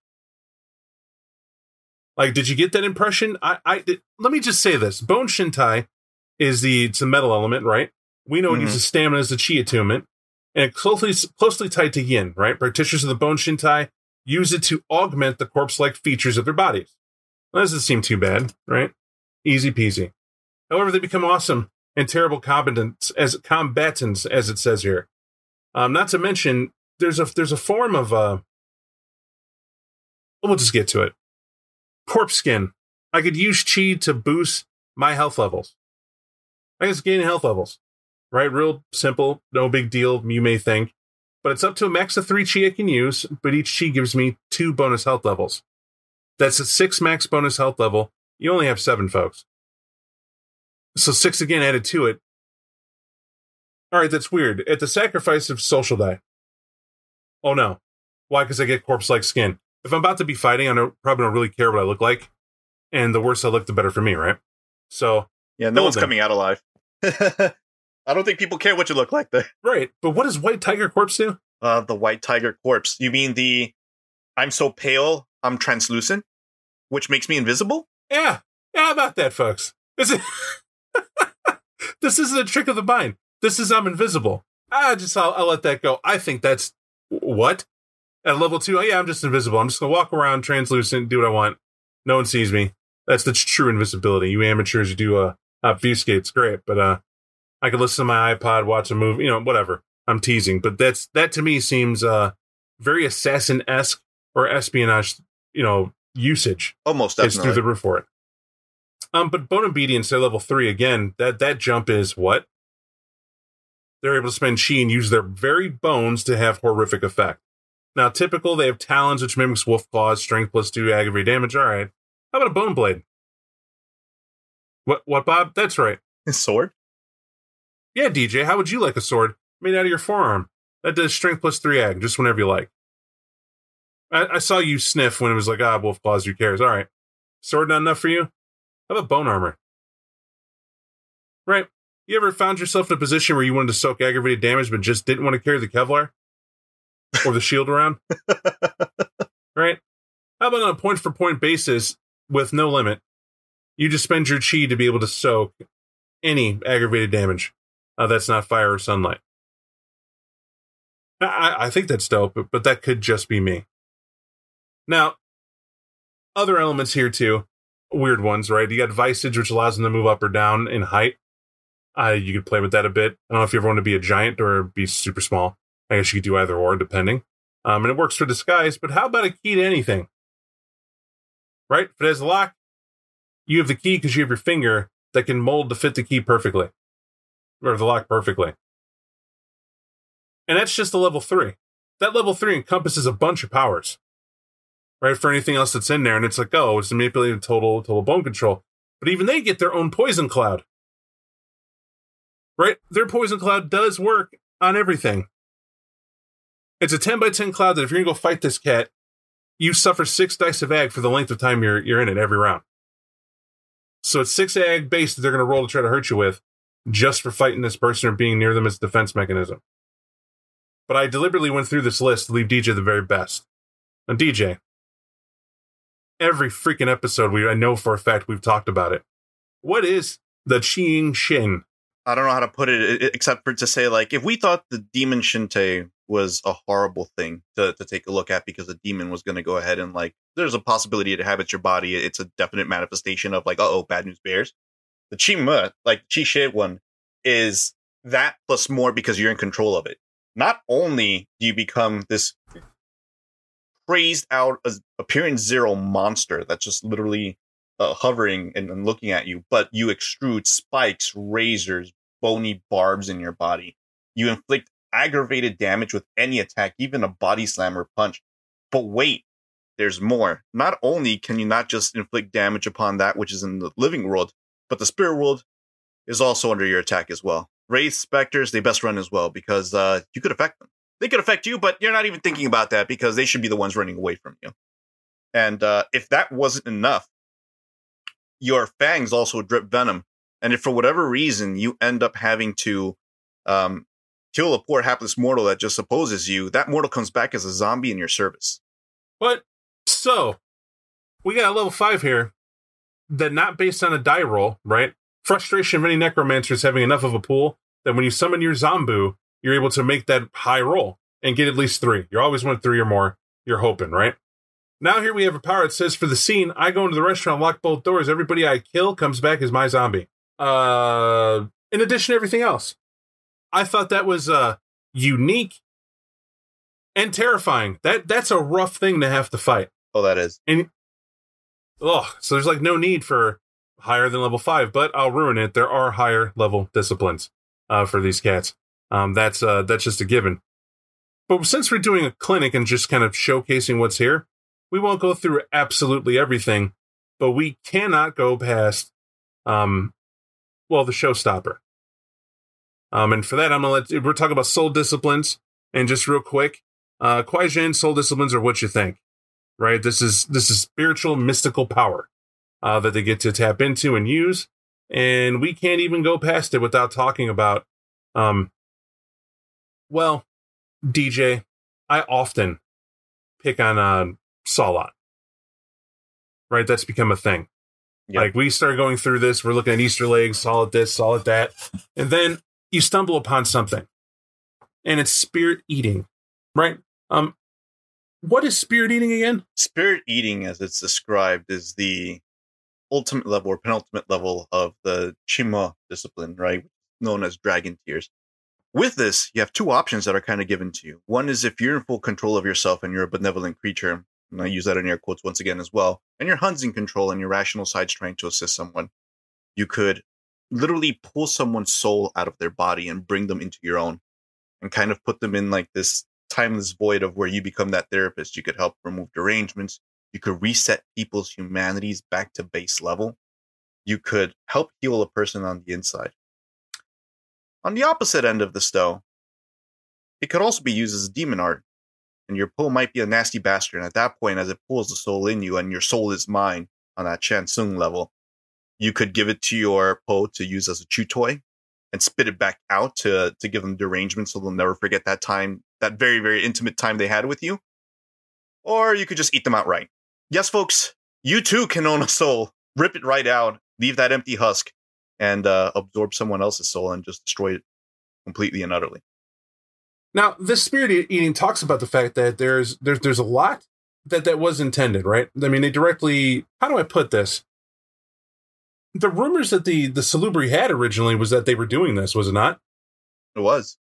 Like, did you get that impression? I, I did, let me just say this: Bone Shintai is the it's a metal element, right? We know it Mhm. uses stamina as the chi attunement, and closely closely tied to yin, right? Practitioners of the Bone Shintai use it to augment the corpse-like features of their bodies. That doesn't seem too bad, right? Easy peasy. However, they become awesome and terrible combatants as combatants, as it says here. Um, not to mention, there's a there's a form of uh. We'll just get to it. Corpse skin. I could use chi to boost my health levels. I guess gain health levels, right? Real simple, no big deal. You may think, but it's up to a max of three chi I can use. But each chi gives me two bonus health levels. That's a six max bonus health level. You only have seven, folks. So six again added to it. All right, that's weird. At the sacrifice of social die. Oh no. Why? Because I get corpse like skin. If I'm about to be fighting, I don't, probably don't really care what I look like. And the worse I look, the better for me, right? So, Yeah, no one's coming out alive. I don't think people care what you look like there. right. But what does White Tiger Corpse do? Uh, the white tiger corpse. You mean the I'm so pale, I'm translucent, which makes me invisible? Yeah. Yeah, how about that, folks? This, is this isn't a trick of the mind. This is I'm invisible. I just, I'll, I'll let that go. I think that's what? At level two, oh yeah, I'm just invisible. I'm just going to walk around translucent, do what I want. No one sees me. That's the true invisibility. You amateurs, you do uh, obfuscate's great, but uh, I could listen to my iPod, watch a movie, you know, whatever. I'm teasing, but that's that to me seems uh very assassin esque or espionage, you know, usage Almost is through the roof for it. Um, but Bone Obedience at level three again. That that jump is what they're able to spend chi and use their very bones to have horrific effect. Now, typical they have talons, which mimics wolf claws, strength plus two, aggravate damage. All right, how about a bone blade? What? What, Bob? That's right. A sword? Yeah, DJ. How would you like a sword made out of your forearm? That does strength plus three ag, just whenever you like. I, I saw you sniff when it was like, ah, wolf claws. Who cares? All right, sword not enough for you. How about bone armor? Right. You ever found yourself in a position where you wanted to soak aggravated damage but just didn't want to carry the Kevlar or the shield around? right? How about on a point for point basis with no limit? You just spend your chi to be able to soak any aggravated damage uh, that's not fire or sunlight. I, I think that's dope, but, but that could just be me. Now, other elements here too, weird ones, right? You got Visage, which allows them to move up or down in height. Uh, you could play with that a bit. I don't know if you ever want to be a giant or be super small. I guess you could do either or, depending. Um, and it works for disguise, but how about a key to anything? Right? If it has a lock, you have the key because you have your finger that can mold to fit the key perfectly, or the lock perfectly. And that's just a level three. That level three encompasses a bunch of powers, right? For anything else that's in there. And it's like, oh, it's manipulated total, total bone control. But even they get their own poison cloud right? Their poison cloud does work on everything. It's a 10 by 10 cloud that if you're going to go fight this cat, you suffer six dice of ag for the length of time you're, you're in it every round. So it's six ag base that they're going to roll to try to hurt you with just for fighting this person or being near them as a defense mechanism. But I deliberately went through this list to leave DJ the very best. And DJ, every freaking episode we I know for a fact we've talked about it. What is the Qing Shin? I don't know how to put it except for to say like if we thought the demon Shintai was a horrible thing to, to take a look at because the demon was going to go ahead and like there's a possibility inhabit your body. It's a definite manifestation of like uh oh bad news bears. The Chima like Chi Shit one is that plus more because you're in control of it. Not only do you become this crazed out as appearance zero monster that's just literally uh, hovering and, and, looking at you, but you extrude spikes, razors, bony barbs in your body. You inflict aggravated damage with any attack, even a body slam or punch. But wait, there's more. Not only can you not just inflict damage upon that which is in the living world, but the spirit world is also under your attack as well. Wraith specters, they best run as well because uh, you could affect them. They could affect you, but you're not even thinking about that because they should be the ones running away from you. And uh, if that wasn't enough, your fangs also drip venom, and if for whatever reason you end up having to um, kill a poor hapless mortal that just opposes you, that mortal comes back as a zombie in your service. What? So, we got a level five here that not based on a die roll, right? Frustration of any necromancers having enough of a pool that when you summon your Zombu, you're able to make that high roll and get at least three. You're always one three or more. You're hoping, right? Now here we have a power that says for the scene, I go into the restaurant, lock both doors. Everybody I kill comes back as my zombie. Uh, in addition to everything else, I thought that was uh unique and terrifying. That that's a rough thing to have to fight. Oh, that is. And oh, so there's like no need for higher than level five, but I'll ruin it. There are higher level disciplines uh, for these cats. Um, that's uh, that's just a given. But since we're doing a clinic and just kind of showcasing what's here, we won't go through absolutely everything, but we cannot go past, um, well, the showstopper. Um, and for that, I'm gonna let we're talking about soul disciplines, and just real quick, uh, Kuai soul disciplines are what you think, right? This is this is spiritual, mystical power uh, that they get to tap into and use, and we can't even go past it without talking about, um, well, DJ. I often pick on uh, Saulot. Right? That's become a thing. Yep. Like we start going through this, we're looking at Easter legs, solid this, solid that. And then you stumble upon something. And it's spirit eating. Right? Um what is spirit eating again? Spirit eating, as it's described, is the ultimate level or penultimate level of the Chima discipline, right? Known as dragon tears. With this, you have two options that are kind of given to you. One is if you're in full control of yourself and you're a benevolent creature, and I use that in air quotes once again as well, and your Hun's in control and your rational side's trying to assist someone, you could literally Po someone's soul out of their body and bring them into your own and kind of put them in like this timeless void of where you become that therapist. You could help remove derangements. You could reset people's humanities back to base level. you could help heal a person on the inside. On the opposite end of this, though, it could also be used as a demon art. And your pull might be a nasty bastard. And at that point, as it pulls the soul in you and your soul is mine on that Chan Sung level, you could give it to your Po to use as a chew toy and spit it back out to, to give them derangement so they'll never forget that time, that very, very intimate time they had with you. Or you could just eat them outright. Yes, folks, you too can own a soul. Rip it right out, leave that empty husk, and uh, absorb someone else's soul and just destroy it completely and utterly. Now, this spirit eating talks about the fact that there's there's there's a lot that that was intended, right? I mean, they directly. How do I put this? The rumors that the the Salubri had originally was that they were doing this, was it not? It was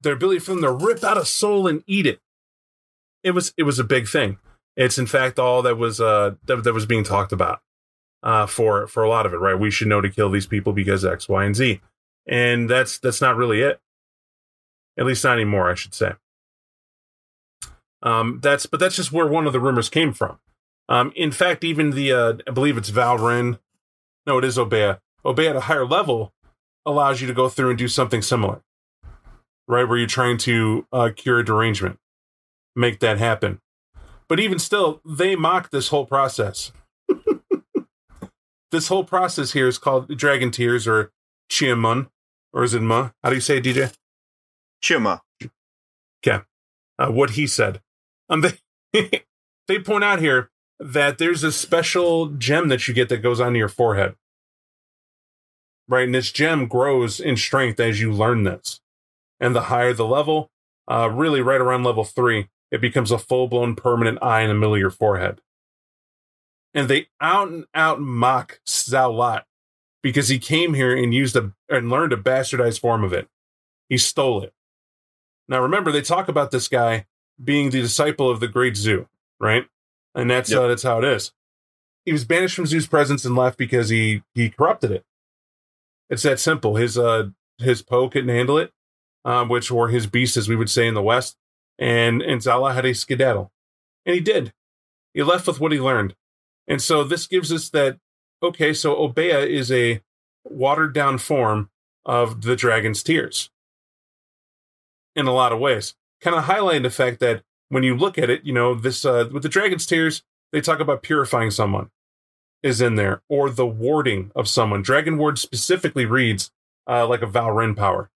their ability for them to rip out a soul and eat it. It was it was a big thing. It's in fact all that was uh that, that was being talked about uh for for a lot of it, right? We should know to kill these people because X, Y, and Z. And that's that's not really it. At least not anymore, I should say. Um, that's but that's just where one of the rumors came from. Um, in fact, even the uh, I believe it's Valeren. No, it is Obeah. Obeah at a higher level allows you to go through and do something similar, right? Where you're trying to uh, cure a derangement, make that happen. But even still, they mock this whole process. this whole process here is called Dragon Tears or Chiamun, or is it Ma? How do you say it, DJ? Chima. Okay. Uh, what he said. Um, they, they point out here that there's a special gem that you get that goes onto your forehead. Right. And this gem grows in strength as you learn this. And the higher the level, uh, really right around level three, it becomes a full blown permanent eye in the middle of your forehead. And they out and out mock Saulot because he came here and used a and learned a bastardized form of it. He stole it. Now, remember, they talk about this guy being the disciple of the great Zoo, right? And that's yep. uh, that's how it is. He was banished from Zeus' presence and left because he he corrupted it. It's that simple. His uh his Po couldn't handle it, um, which were his beasts, as we would say in the West, and and Saulot had a skedaddle, and he did. He left with what he learned, and so this gives us that. Okay, so Obeah is a watered down form of the dragon's tears in a lot of ways. Kind of highlighting the fact that when you look at it, you know, this uh, with the Dragon's Tears, they talk about purifying someone is in there, or the warding of someone. Dragon Ward specifically reads uh, like a Valeren power,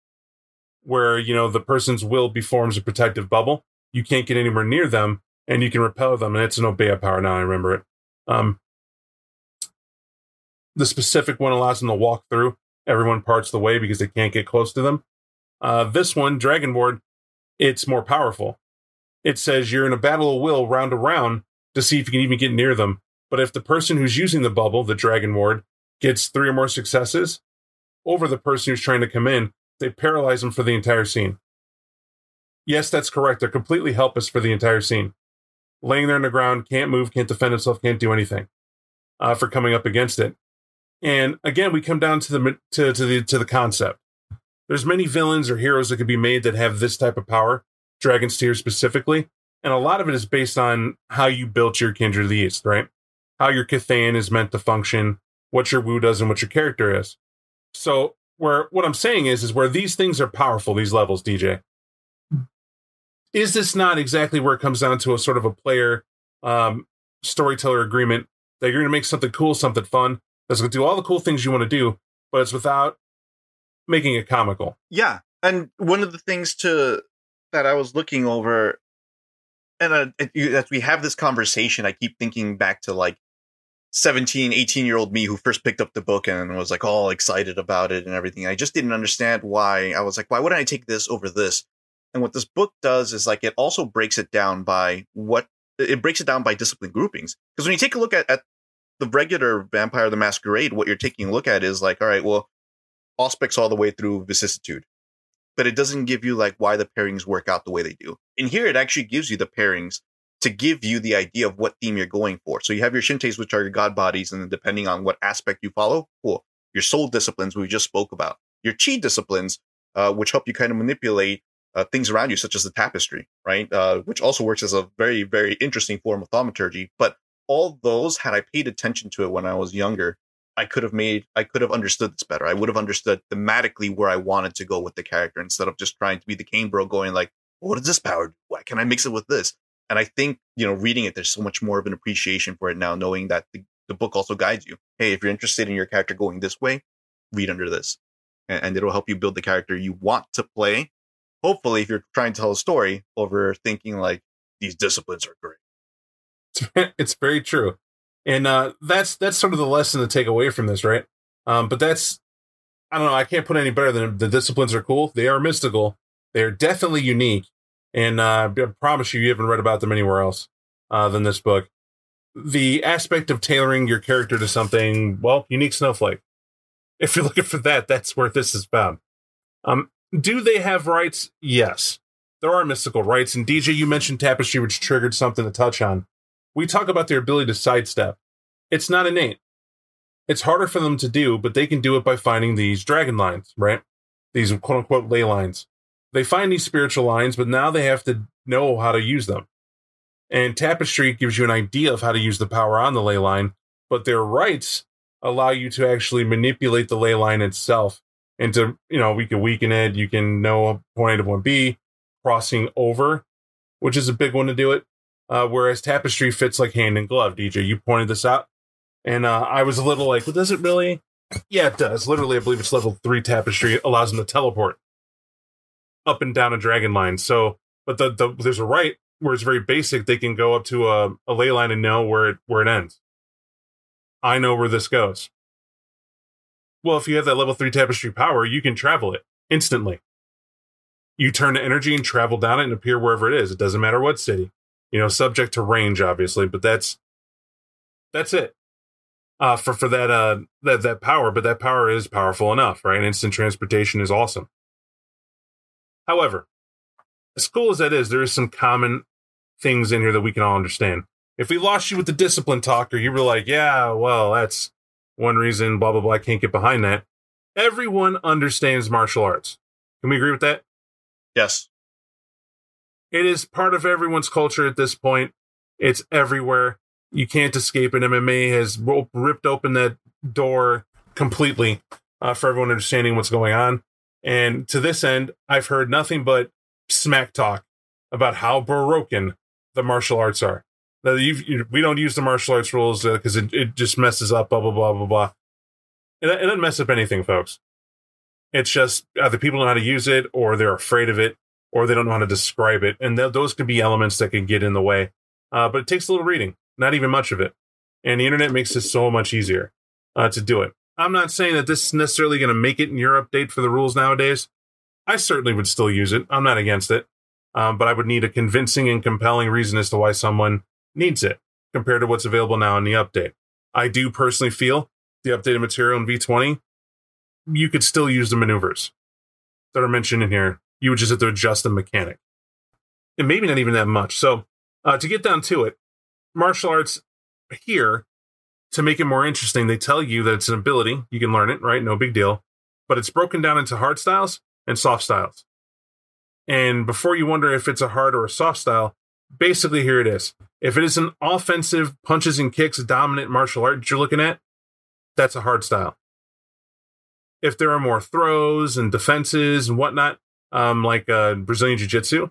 where you know the person's will beforms a protective bubble. You can't get anywhere near them, and you can repel them, and it's an Obeah power. Now I remember it. Um, the specific one allows them to walk through. Everyone parts the way because they can't get close to them. Uh, this one, Dragon Ward, it's more powerful. It says you're in a battle of will round to round to see if you can even get near them. But if the person who's using the bubble, the Dragon Ward, gets three or more successes over the person who's trying to come in, they paralyze them for the entire scene. Yes, that's correct. They're completely helpless for the entire scene. Laying there on the ground, can't move, can't defend itself, can't do anything uh, for coming up against it. And again, we come down to the to, to the to the concept there's many villains or heroes that could be made that have this type of power, Dragon's Tears specifically, and a lot of it is based on how you built your Kindred of the East, right? How your Cathayan is meant to function, what your Wu does, and what your character is. So, where what I'm saying is, is where these things are powerful, these levels, DJ. Is this not exactly where it comes down to a sort of a player um, storyteller agreement that you're going to make something cool, something fun, that's going to do all the cool things you want to do, but it's without making it comical. Yeah, and one of the things to that I was looking over, and uh, as we have this conversation, I keep thinking back to like 17, 18 year old me who first picked up the book and was like all excited about it and everything. I just didn't understand why. I was like, why wouldn't I take this over this? And what this book does is like it also breaks it down by what it breaks it down by discipline groupings. Because when you take a look at, at the regular Vampire the Masquerade, what you're taking a look at is like, all right, well, Auspex all the way through vicissitude. But it doesn't give you like why the pairings work out the way they do. In here, it actually gives you the pairings to give you the idea of what theme you're going for. So you have your Shintais, which are your god bodies, and then depending on what aspect you follow, cool. Your soul disciplines, we just spoke about. Your chi disciplines, uh, which help you kind of manipulate uh, things around you, such as the tapestry, right? Uh, which also works as a very, very interesting form of thaumaturgy. But all those, had I paid attention to it when I was younger, I could have made, I could have understood this better. I would have understood thematically where I wanted to go with the character instead of just trying to be the Caine Bro going like, what does this power do? Why can I mix it with this? And I think, you know, reading it, there's so much more of an appreciation for it now, knowing that the, the book also guides you. Hey, if you're interested in your character going this way, read under this. And, and it'll help you build the character you want to play. Hopefully, if you're trying to tell a story over thinking like these disciplines are great. it's very true. And uh, that's that's sort of the lesson to take away from this, right? Um, but that's I don't know. I can't put any better than the disciplines are cool. They are mystical. They are definitely unique, and uh, I promise you, you haven't read about them anywhere else uh, than this book. The aspect of tailoring your character to something, well, unique snowflake. If you're looking for that, that's where this is found. Um, do they have rites? Yes, there are mystical rites. And DJ, you mentioned tapestry, which triggered something to touch on we talk about their ability to sidestep. It's not innate. It's harder for them to do, but they can do it by finding these dragon lines, right? These quote unquote ley lines. They find these spiritual lines, but now they have to know how to use them. And Tapestry gives you an idea of how to use the power on the ley line, but their rites allow you to actually manipulate the ley line itself. And to, you know, we can weaken it. You can know point A to point B, crossing over, which is a big one to do it uh, whereas Tapestry fits like hand in glove. DJ, you pointed this out, and uh, I was a little like, well, does it really? Yeah, it does. Literally, I believe it's level three Tapestry it allows them to teleport up and down a dragon line. So, but the, the there's a rite where it's very basic. They can go up to a, a ley line and know where it where it ends. I know where this goes. Well, if you have that level three tapestry power, you can travel it instantly. You turn the energy and travel down it and appear wherever it is. It doesn't matter what city you know, subject to range, obviously, but that's that's it uh, for for that uh that that power. But that power is powerful enough, right? Instant transportation is awesome. However, as cool as that is, there is some common things in here that we can all understand. If we lost you with the discipline talker, you were like, "Yeah, well, that's one reason." Blah blah blah. I can't get behind that. Everyone understands martial arts. Can we agree with that? Yes. It is part of everyone's culture at this point. It's everywhere. You can't escape it. MMA has ripped open that door completely uh, for everyone understanding what's going on. And to this end, I've heard nothing but smack talk about how broken the martial arts are. That you, we don't use the martial arts rules because uh, it, it just messes up, blah, blah, blah, blah, blah. It, it doesn't mess up anything, folks. It's just either people know how to use it or they're afraid of it or they don't know how to describe it. And th- those could be elements that can get in the way. Uh, but it takes a little reading, not even much of it. And the internet makes it so much easier uh, to do it. I'm not saying that this is necessarily going to make it in your update for the rules nowadays. I certainly would still use it. I'm not against it. Um, but I would need a convincing and compelling reason as to why someone needs it compared to what's available now in the update. I do personally feel the updated material in V20, you could still use the maneuvers that are mentioned in here you would just have to adjust the mechanic. And maybe not even that much. So uh, to get down to it, martial arts here, to make it more interesting, they tell you that it's an ability. You can learn it, right? No big deal. But it's broken down into hard styles and soft styles. And before you wonder if it's a hard or a soft style, basically here it is. If it is an offensive punches and kicks dominant martial art you're looking at, that's a hard style. If there are more throws and defenses and whatnot, um, like uh, Brazilian Jiu Jitsu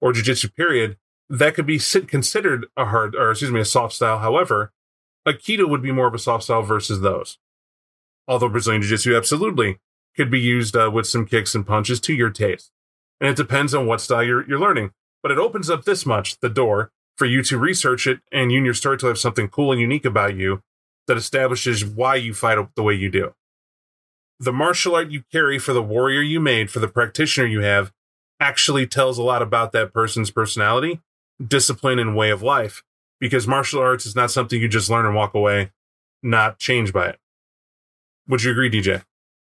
or Jiu Jitsu period, that could be considered a hard, or excuse me, a soft style. However, Aikido would be more of a soft style versus those. Although Brazilian Jiu Jitsu absolutely could be used uh, with some kicks and punches to your taste. And it depends on what style you're, you're learning. But it opens up this much, the door, for you to research it and you and your story to have something cool and unique about you that establishes why you fight the way you do the martial art you carry for the warrior you made, for the practitioner you have, actually tells a lot about that person's personality, discipline, and way of life. Because martial arts is not something you just learn and walk away, not changed by it. Would you agree, DJ?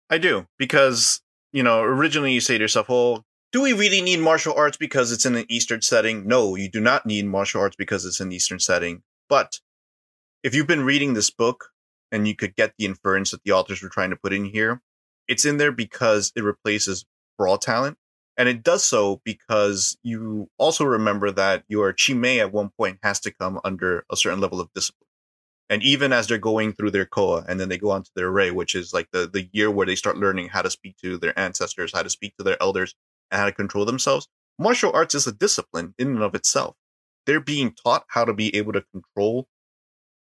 I do, because, you know, originally you say to yourself, well, do we really need martial arts because it's in an Eastern setting? No, you do not need martial arts because it's an Eastern setting. But if you've been reading this book and you could get the inference that the authors were trying to put in here. It's in there because it replaces brawl talent. And it does so because you also remember that your Chimei at one point has to come under a certain level of discipline. And even as they're going through their Koa and then they go on to their Rei, which is like the, the year where they start learning how to speak to their ancestors, how to speak to their elders, and how to control themselves, martial arts is a discipline in and of itself. They're being taught how to be able to control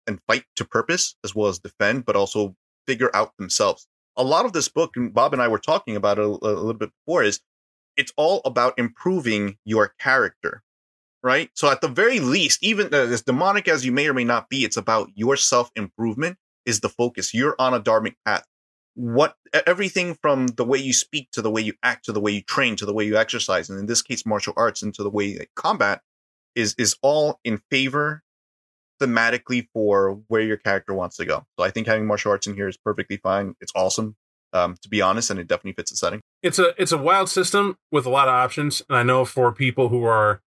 and fight to purpose as well as defend, but also figure out themselves. A lot of this book, and Bob and I were talking about it a, a little bit before, is it's all about improving your character, right? So at the very least, even uh, as demonic as you may or may not be, it's about your self improvement is the focus. You're on a dharmic path. What everything from the way you speak to the way you act to the way you train to the way you exercise, and in this case, martial arts, and to the way combat is is all in favor thematically for where your character wants to go. So I think having martial arts in here is perfectly fine. It's awesome, um, to be honest, and it definitely fits the setting. It's a it's a wild system with a lot of options, and I know for people who are,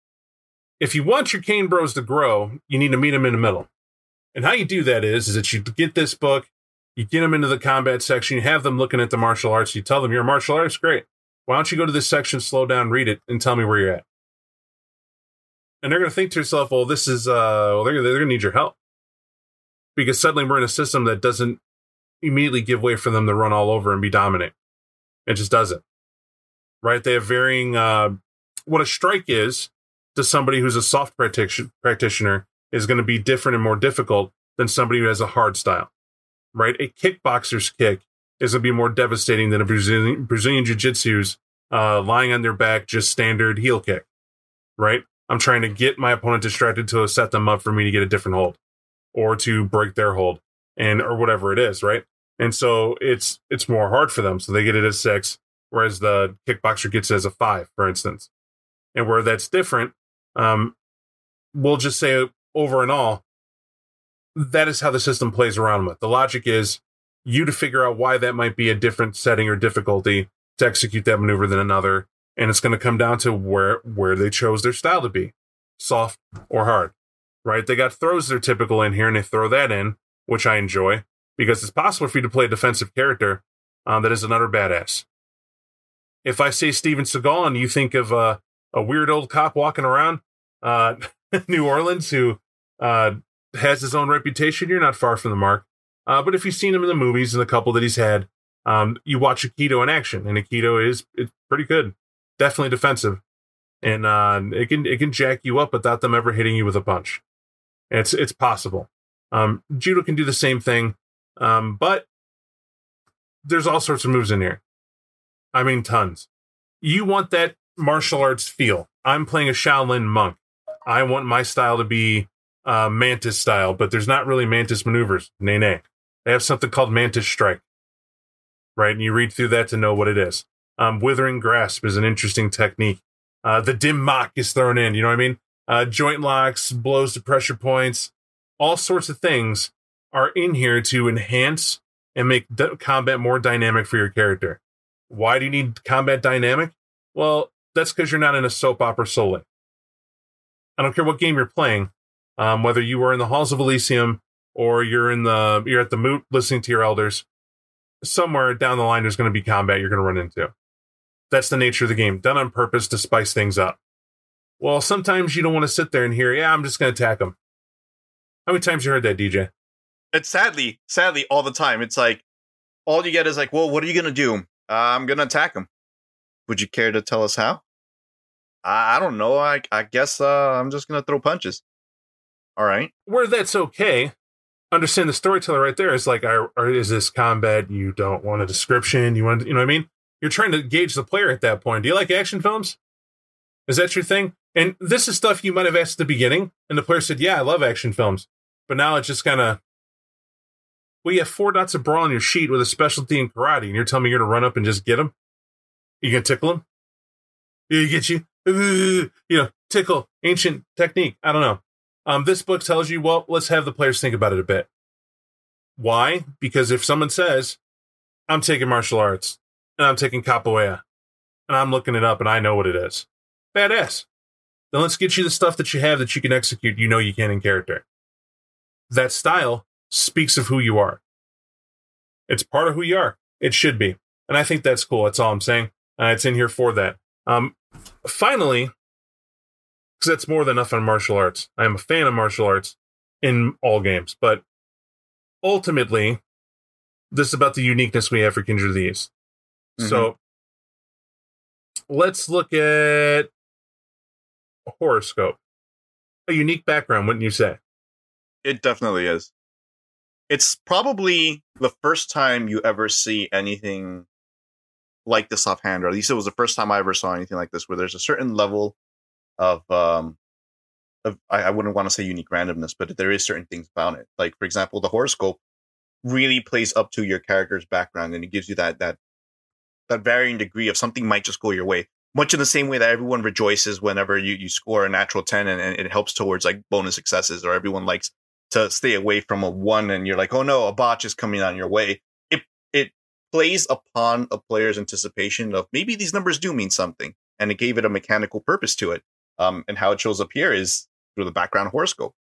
if you want your Caine Bros to grow, you need to meet them in the middle. And how you do that is is that you get this book, you get them into the combat section, you have them looking at the martial arts, you tell them you're a martial artist, great. Why don't you go to this section, slow down, read it, and tell me where you're at? And they're going to think to yourself, well, this is, uh, well, they're, they're going to need your help because suddenly we're in a system that doesn't immediately give way for them to run all over and be dominant. It just doesn't. Right? They have varying, uh, what a strike is to somebody who's a soft practitioner, practitioner is going to be different and more difficult than somebody who has a hard style. Right? A kickboxer's kick is going to be more devastating than a Brazilian, Brazilian Jiu Jitsu's uh, lying on their back, just standard heel kick. Right? I'm trying to get my opponent distracted to set them up for me to get a different hold or to break their hold and or whatever it is, right? And so it's it's more hard for them. So they get it as six, whereas the kickboxer gets it as a five, for instance. And where that's different, um, we'll just say over and all, that is how the system plays around with. The logic is you to figure out why that might be a different setting or difficulty to execute that maneuver than another and it's going to come down to where where they chose their style to be soft or hard right? They got throws they're typical in here and they throw that in which i enjoy because it's possible for you to play a defensive character um, that is another badass. If i say steven seagal and you think of uh, a weird old cop walking around uh, new orleans who uh, has his own reputation you're not far from the mark. Uh, but if you've seen him in the movies and the couple that he's had um, you watch Aikido in action, and Aikido is it's pretty good definitely defensive, and uh, it can it can jack you up without them ever hitting you with a punch. It's it's possible. Um, judo can do the same thing, um, but there's all sorts of moves in here. I mean, tons. You want that martial arts feel. I'm playing a Shaolin monk. I want my style to be uh, mantis style, but there's not really mantis maneuvers. Nay, nay. They have something called mantis strike, right? And you read through that to know what it is. Um, withering grasp is an interesting technique. Uh, the dim mak is thrown in. You know what I mean? Uh, joint locks, blows to pressure points, all sorts of things are in here to enhance and make d- combat more dynamic for your character. Why do you need combat dynamic? Well, that's because you're not in a soap opera solely. I don't care what game you're playing, um, whether you are in the halls of Elysium or you're in the you're at the moot listening to your elders. Somewhere down the line, there's going to be combat you're going to run into. That's the nature of the game, done on purpose to spice things up. Well, sometimes you don't want to sit there and hear, yeah, I'm just going to attack them. How many times you heard that, DJ? It's sadly, sadly, all the time. It's like all you get is like, well, what are you going to do? Uh, I'm going to attack them. Would you care to tell us how? I, I don't know. I, I guess uh, I'm just going to throw punches. All right. Where that's okay. Understand the storyteller right there is like, are, are, is this combat? You don't want a description. You want, you know what I mean? You're trying to gauge the player at that point. Do you like action films? Is that your thing? And this is stuff you might have asked at the beginning, and the player said, "Yeah, I love action films," but now it's just kind of, well, you have four dots of brawl on your sheet with a specialty in karate, and you're telling me you're gonna run up and just get him? You gonna tickle him? You get you, you know, tickle ancient technique. I don't know. Um, this book tells you, well, let's have the players think about it a bit. Why? Because if someone says, "I'm taking martial arts," and I'm taking capoeira and I'm looking it up and I know what it is. Badass. Then let's get you the stuff that you have that you can execute, you know you can in character. That style speaks of who you are. It's part of who you are. It should be. And I think that's cool. That's all I'm saying. Uh, it's in here for that. Um, finally, because that's more than enough on martial arts. I am a fan of martial arts in all games, but ultimately, this is about the uniqueness we have for Kindred of the East. Mm-hmm. So let's look at a horoscope. A unique background, wouldn't you say? It definitely is. It's probably the first time you ever see anything like this offhand, or at least it was the first time I ever saw anything like this, where there's a certain level of um of I, I wouldn't want to say unique randomness, but there is certain things about it. Like for example, the horoscope really plays up to your character's background and it gives you that that that varying degree of something might just go your way. Much in the same way that everyone rejoices whenever you, you score a natural 10 and, and it helps towards like bonus successes, or everyone likes to stay away from a one and you're like, oh no, a botch is coming on your way. It it plays upon a player's anticipation of maybe these numbers do mean something. And it gave it a mechanical purpose to it. Um, and how it shows up here is through the background horoscope.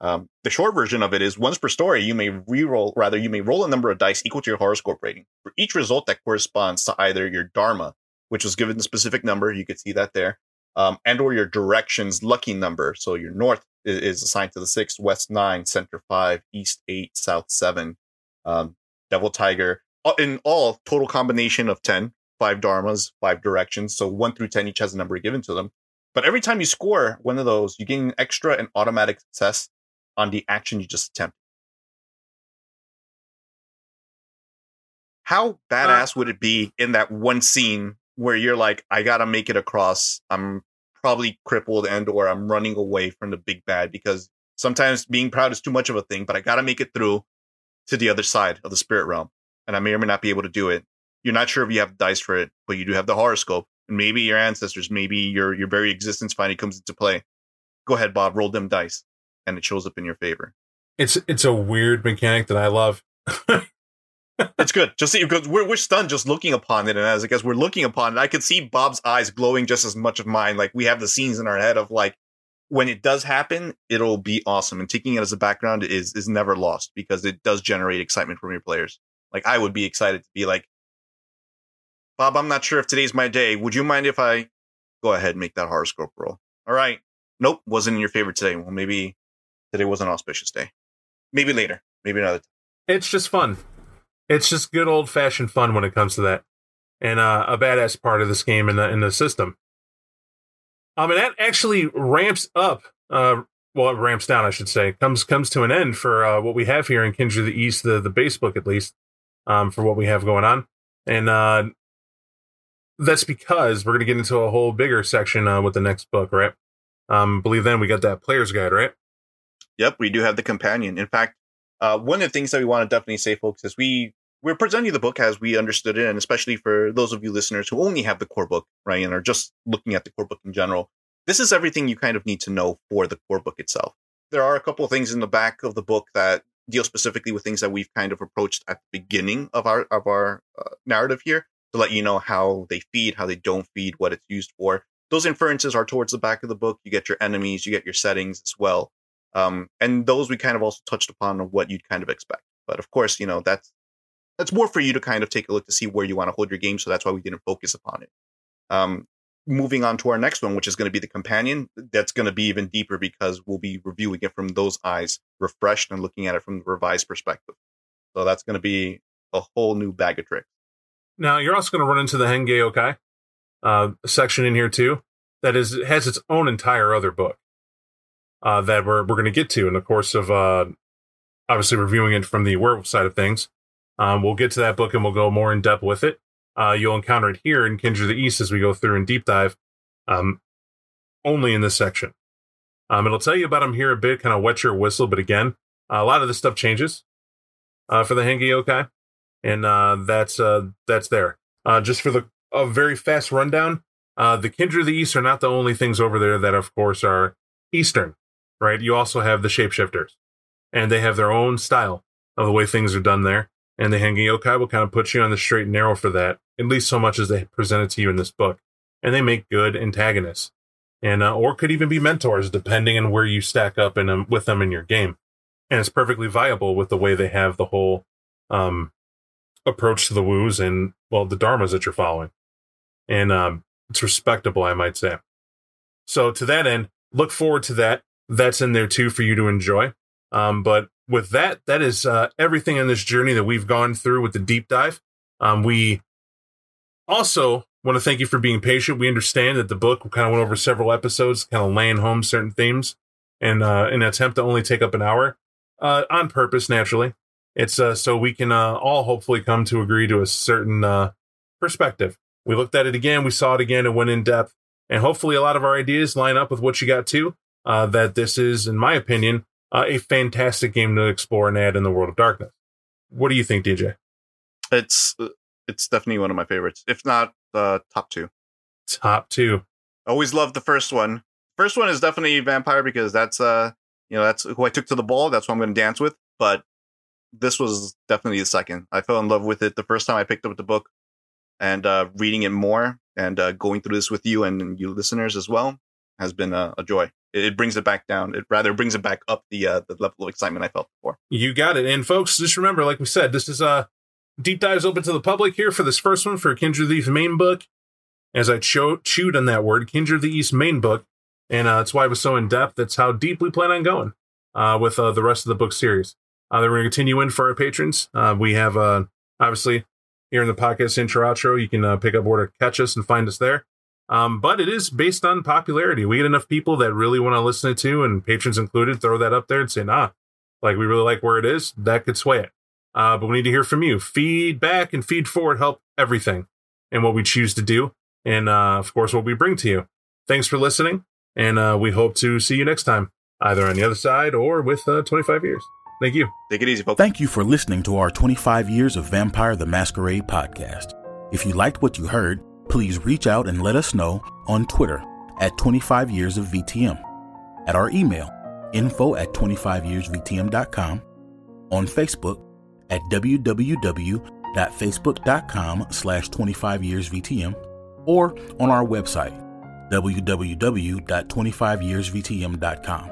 Um, the short version of it is once per story, you may re-roll, rather, you may roll a number of dice equal to your horoscope rating. For each result that corresponds to either your dharma, which was given the specific number, you could see that there, um, and or your directions lucky number. So your north is, is assigned to the six, west nine, center five, east eight, south seven, um, devil tiger. In all, total combination of 10, five dharmas, five directions. So one through 10 each has a number given to them. But every time you score one of those, you gain an extra and automatic success on the action you just attempted. How uh badass would it be in that one scene where you're like, I gotta make it across. I'm probably crippled and or I'm running away from the big bad because sometimes being proud is too much of a thing, but I gotta make it through to the other side of the spirit realm. And I may or may not be able to do it. You're not sure if you have dice for it, but you do have the horoscope. And maybe your ancestors, maybe your your very existence finally comes into play. Go ahead, Bob, roll them dice. And it shows up in your favor. It's it's a weird mechanic that I love. it's good. Just see, because we're we're stunned just looking upon it, and as I guess we're looking upon it, I could see Bob's eyes glowing just as much of mine. Like we have the scenes in our head of like when it does happen, it'll be awesome. And taking it as a background is is never lost because it does generate excitement from your players. Like I would be excited to be like, Bob, I'm not sure if today's my day. Would you mind if I go ahead and make that horoscope roll? All right. Nope, wasn't in your favor today. Well, maybe today was an auspicious day. Maybe later. Maybe another. Time. It's just fun it's just good old fashioned fun when it comes to that, and uh, a badass part of this game in the in the system. Um, and that actually ramps up. Uh, well, it ramps down, I should say. comes comes to an end for uh, what we have here in Kindred of the East, the the base book at least, um, for what we have going on, and uh, that's because we're going to get into a whole bigger section uh, with the next book, right? Um, believe then we got that player's guide, right? Yep, we do have the companion. In fact, uh, one of the things that we want to definitely say, folks, is we we're presenting the book as we understood it, and especially for those of you listeners who only have the core book, right, and are just looking at the core book in general. This is everything you kind of need to know for the core book itself. There are a couple of things in the back of the book that deal specifically with things that we've kind of approached at the beginning of our of our uh, narrative here to let you know how they feed, how they don't feed, what it's used for. Those inferences are towards the back of the book. You get your enemies, you get your settings as well. Um, and those we kind of also touched upon what you'd kind of expect. But of course, you know, that's that's more for you to kind of take a look to see where you want to hold your game. So that's why we didn't focus upon it. Um, moving on to our next one, which is going to be the companion. That's going to be even deeper because we'll be reviewing it from those eyes, refreshed and looking at it from the revised perspective. So that's going to be a whole new bag of tricks. Now you're also going to run into the Henge Yokai uh, section in here too. That is has its own entire other book uh, that we're we're going to get to in the course of uh, obviously reviewing it from the werewolf side of things. Um, we'll get to that book and we'll go more in depth with it. Uh, you'll encounter it here in Kindred of the East as we go through and deep dive, um, only in this section. Um, it'll tell you about them here a bit, kind of wet your whistle, but again, a lot of this stuff changes uh, for the Henge Yokai, and uh, that's uh, that's there. Just for the a very fast rundown, the Kindred of the East are not the only things over there that, of course, are Eastern right? You also have the shapeshifters, and they have their own style of the way things are done there. And the Henge Yokai will kind of put you on the straight and narrow for that, at least so much as they present it to you in this book. And they make good antagonists, and uh, or could even be mentors, depending on where you stack up in them, with them in your game. And it's perfectly viable with the way they have the whole um, approach to the Wus and well the dharmas that you're following, and um, it's respectable, I might say. So to that end, look forward to that that's in there too for you to enjoy. Um, but with that, that is uh, everything in this journey that we've gone through with the deep dive. Um, we also want to thank you for being patient. We understand that the book kind of went over several episodes, kind of laying home certain themes, and uh, in an attempt to only take up an hour uh, on purpose. Naturally, it's uh, so we can uh, all hopefully come to agree to a certain uh, perspective. We looked at it again, we saw it again, and went in depth, and hopefully a lot of our ideas line up with what you got too. Uh, that this is, in my opinion, uh, a fantastic game to explore and add in the world of darkness. What do you think, DJ? It's it's definitely one of my favorites, if not the top two. Top two. Always loved the first one. First one is definitely Vampire because that's uh you know that's who I took to the ball. That's what I'm going to dance with. But this was definitely the second. I fell in love with it the first time I picked up the book, and uh, reading it more and uh, going through this with you and you listeners as well has been a, a joy. It, brings it back down. It rather brings it back up the uh, the level of excitement I felt before. You got it. And folks, just remember, like we said, this is a uh, deep dives open to the public here for this first one for Kindred of the East main book. As I cho- chewed on that word, Kindred of the East main book, and uh, that's why it was so in depth. That's how deep we plan on going uh, with uh, the rest of the book series. Uh, then we're going to continue in for our patrons. Uh, we have obviously here in the podcast intro outro. You can pick up where to catch us and find us there. Um, but it is based on popularity. We get enough people that really want to listen to, to, and patrons included, throw that up there and say, nah, like we really like where it is. That could sway it. Uh, but we need to hear from you. Feedback and feed forward help everything and what we choose to do. And uh, of course, what we bring to you. Thanks for listening. And uh, we hope to see you next time, either on the other side or with uh, 25 years. Thank you. Take it easy, folks. Thank you for listening to our 25 Years of Vampire the Masquerade podcast. If you liked what you heard, please reach out and let us know on Twitter at 25 Years of VTM, at our email, info at 25yearsvtm.com, on Facebook at www.facebook.com slash 25yearsvtm, or on our website, www.25yearsvtm.com.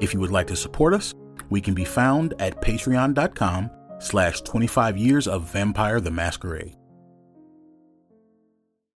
If you would like to support us, we can be found at patreon.com slash 25 years of vampire the masquerade.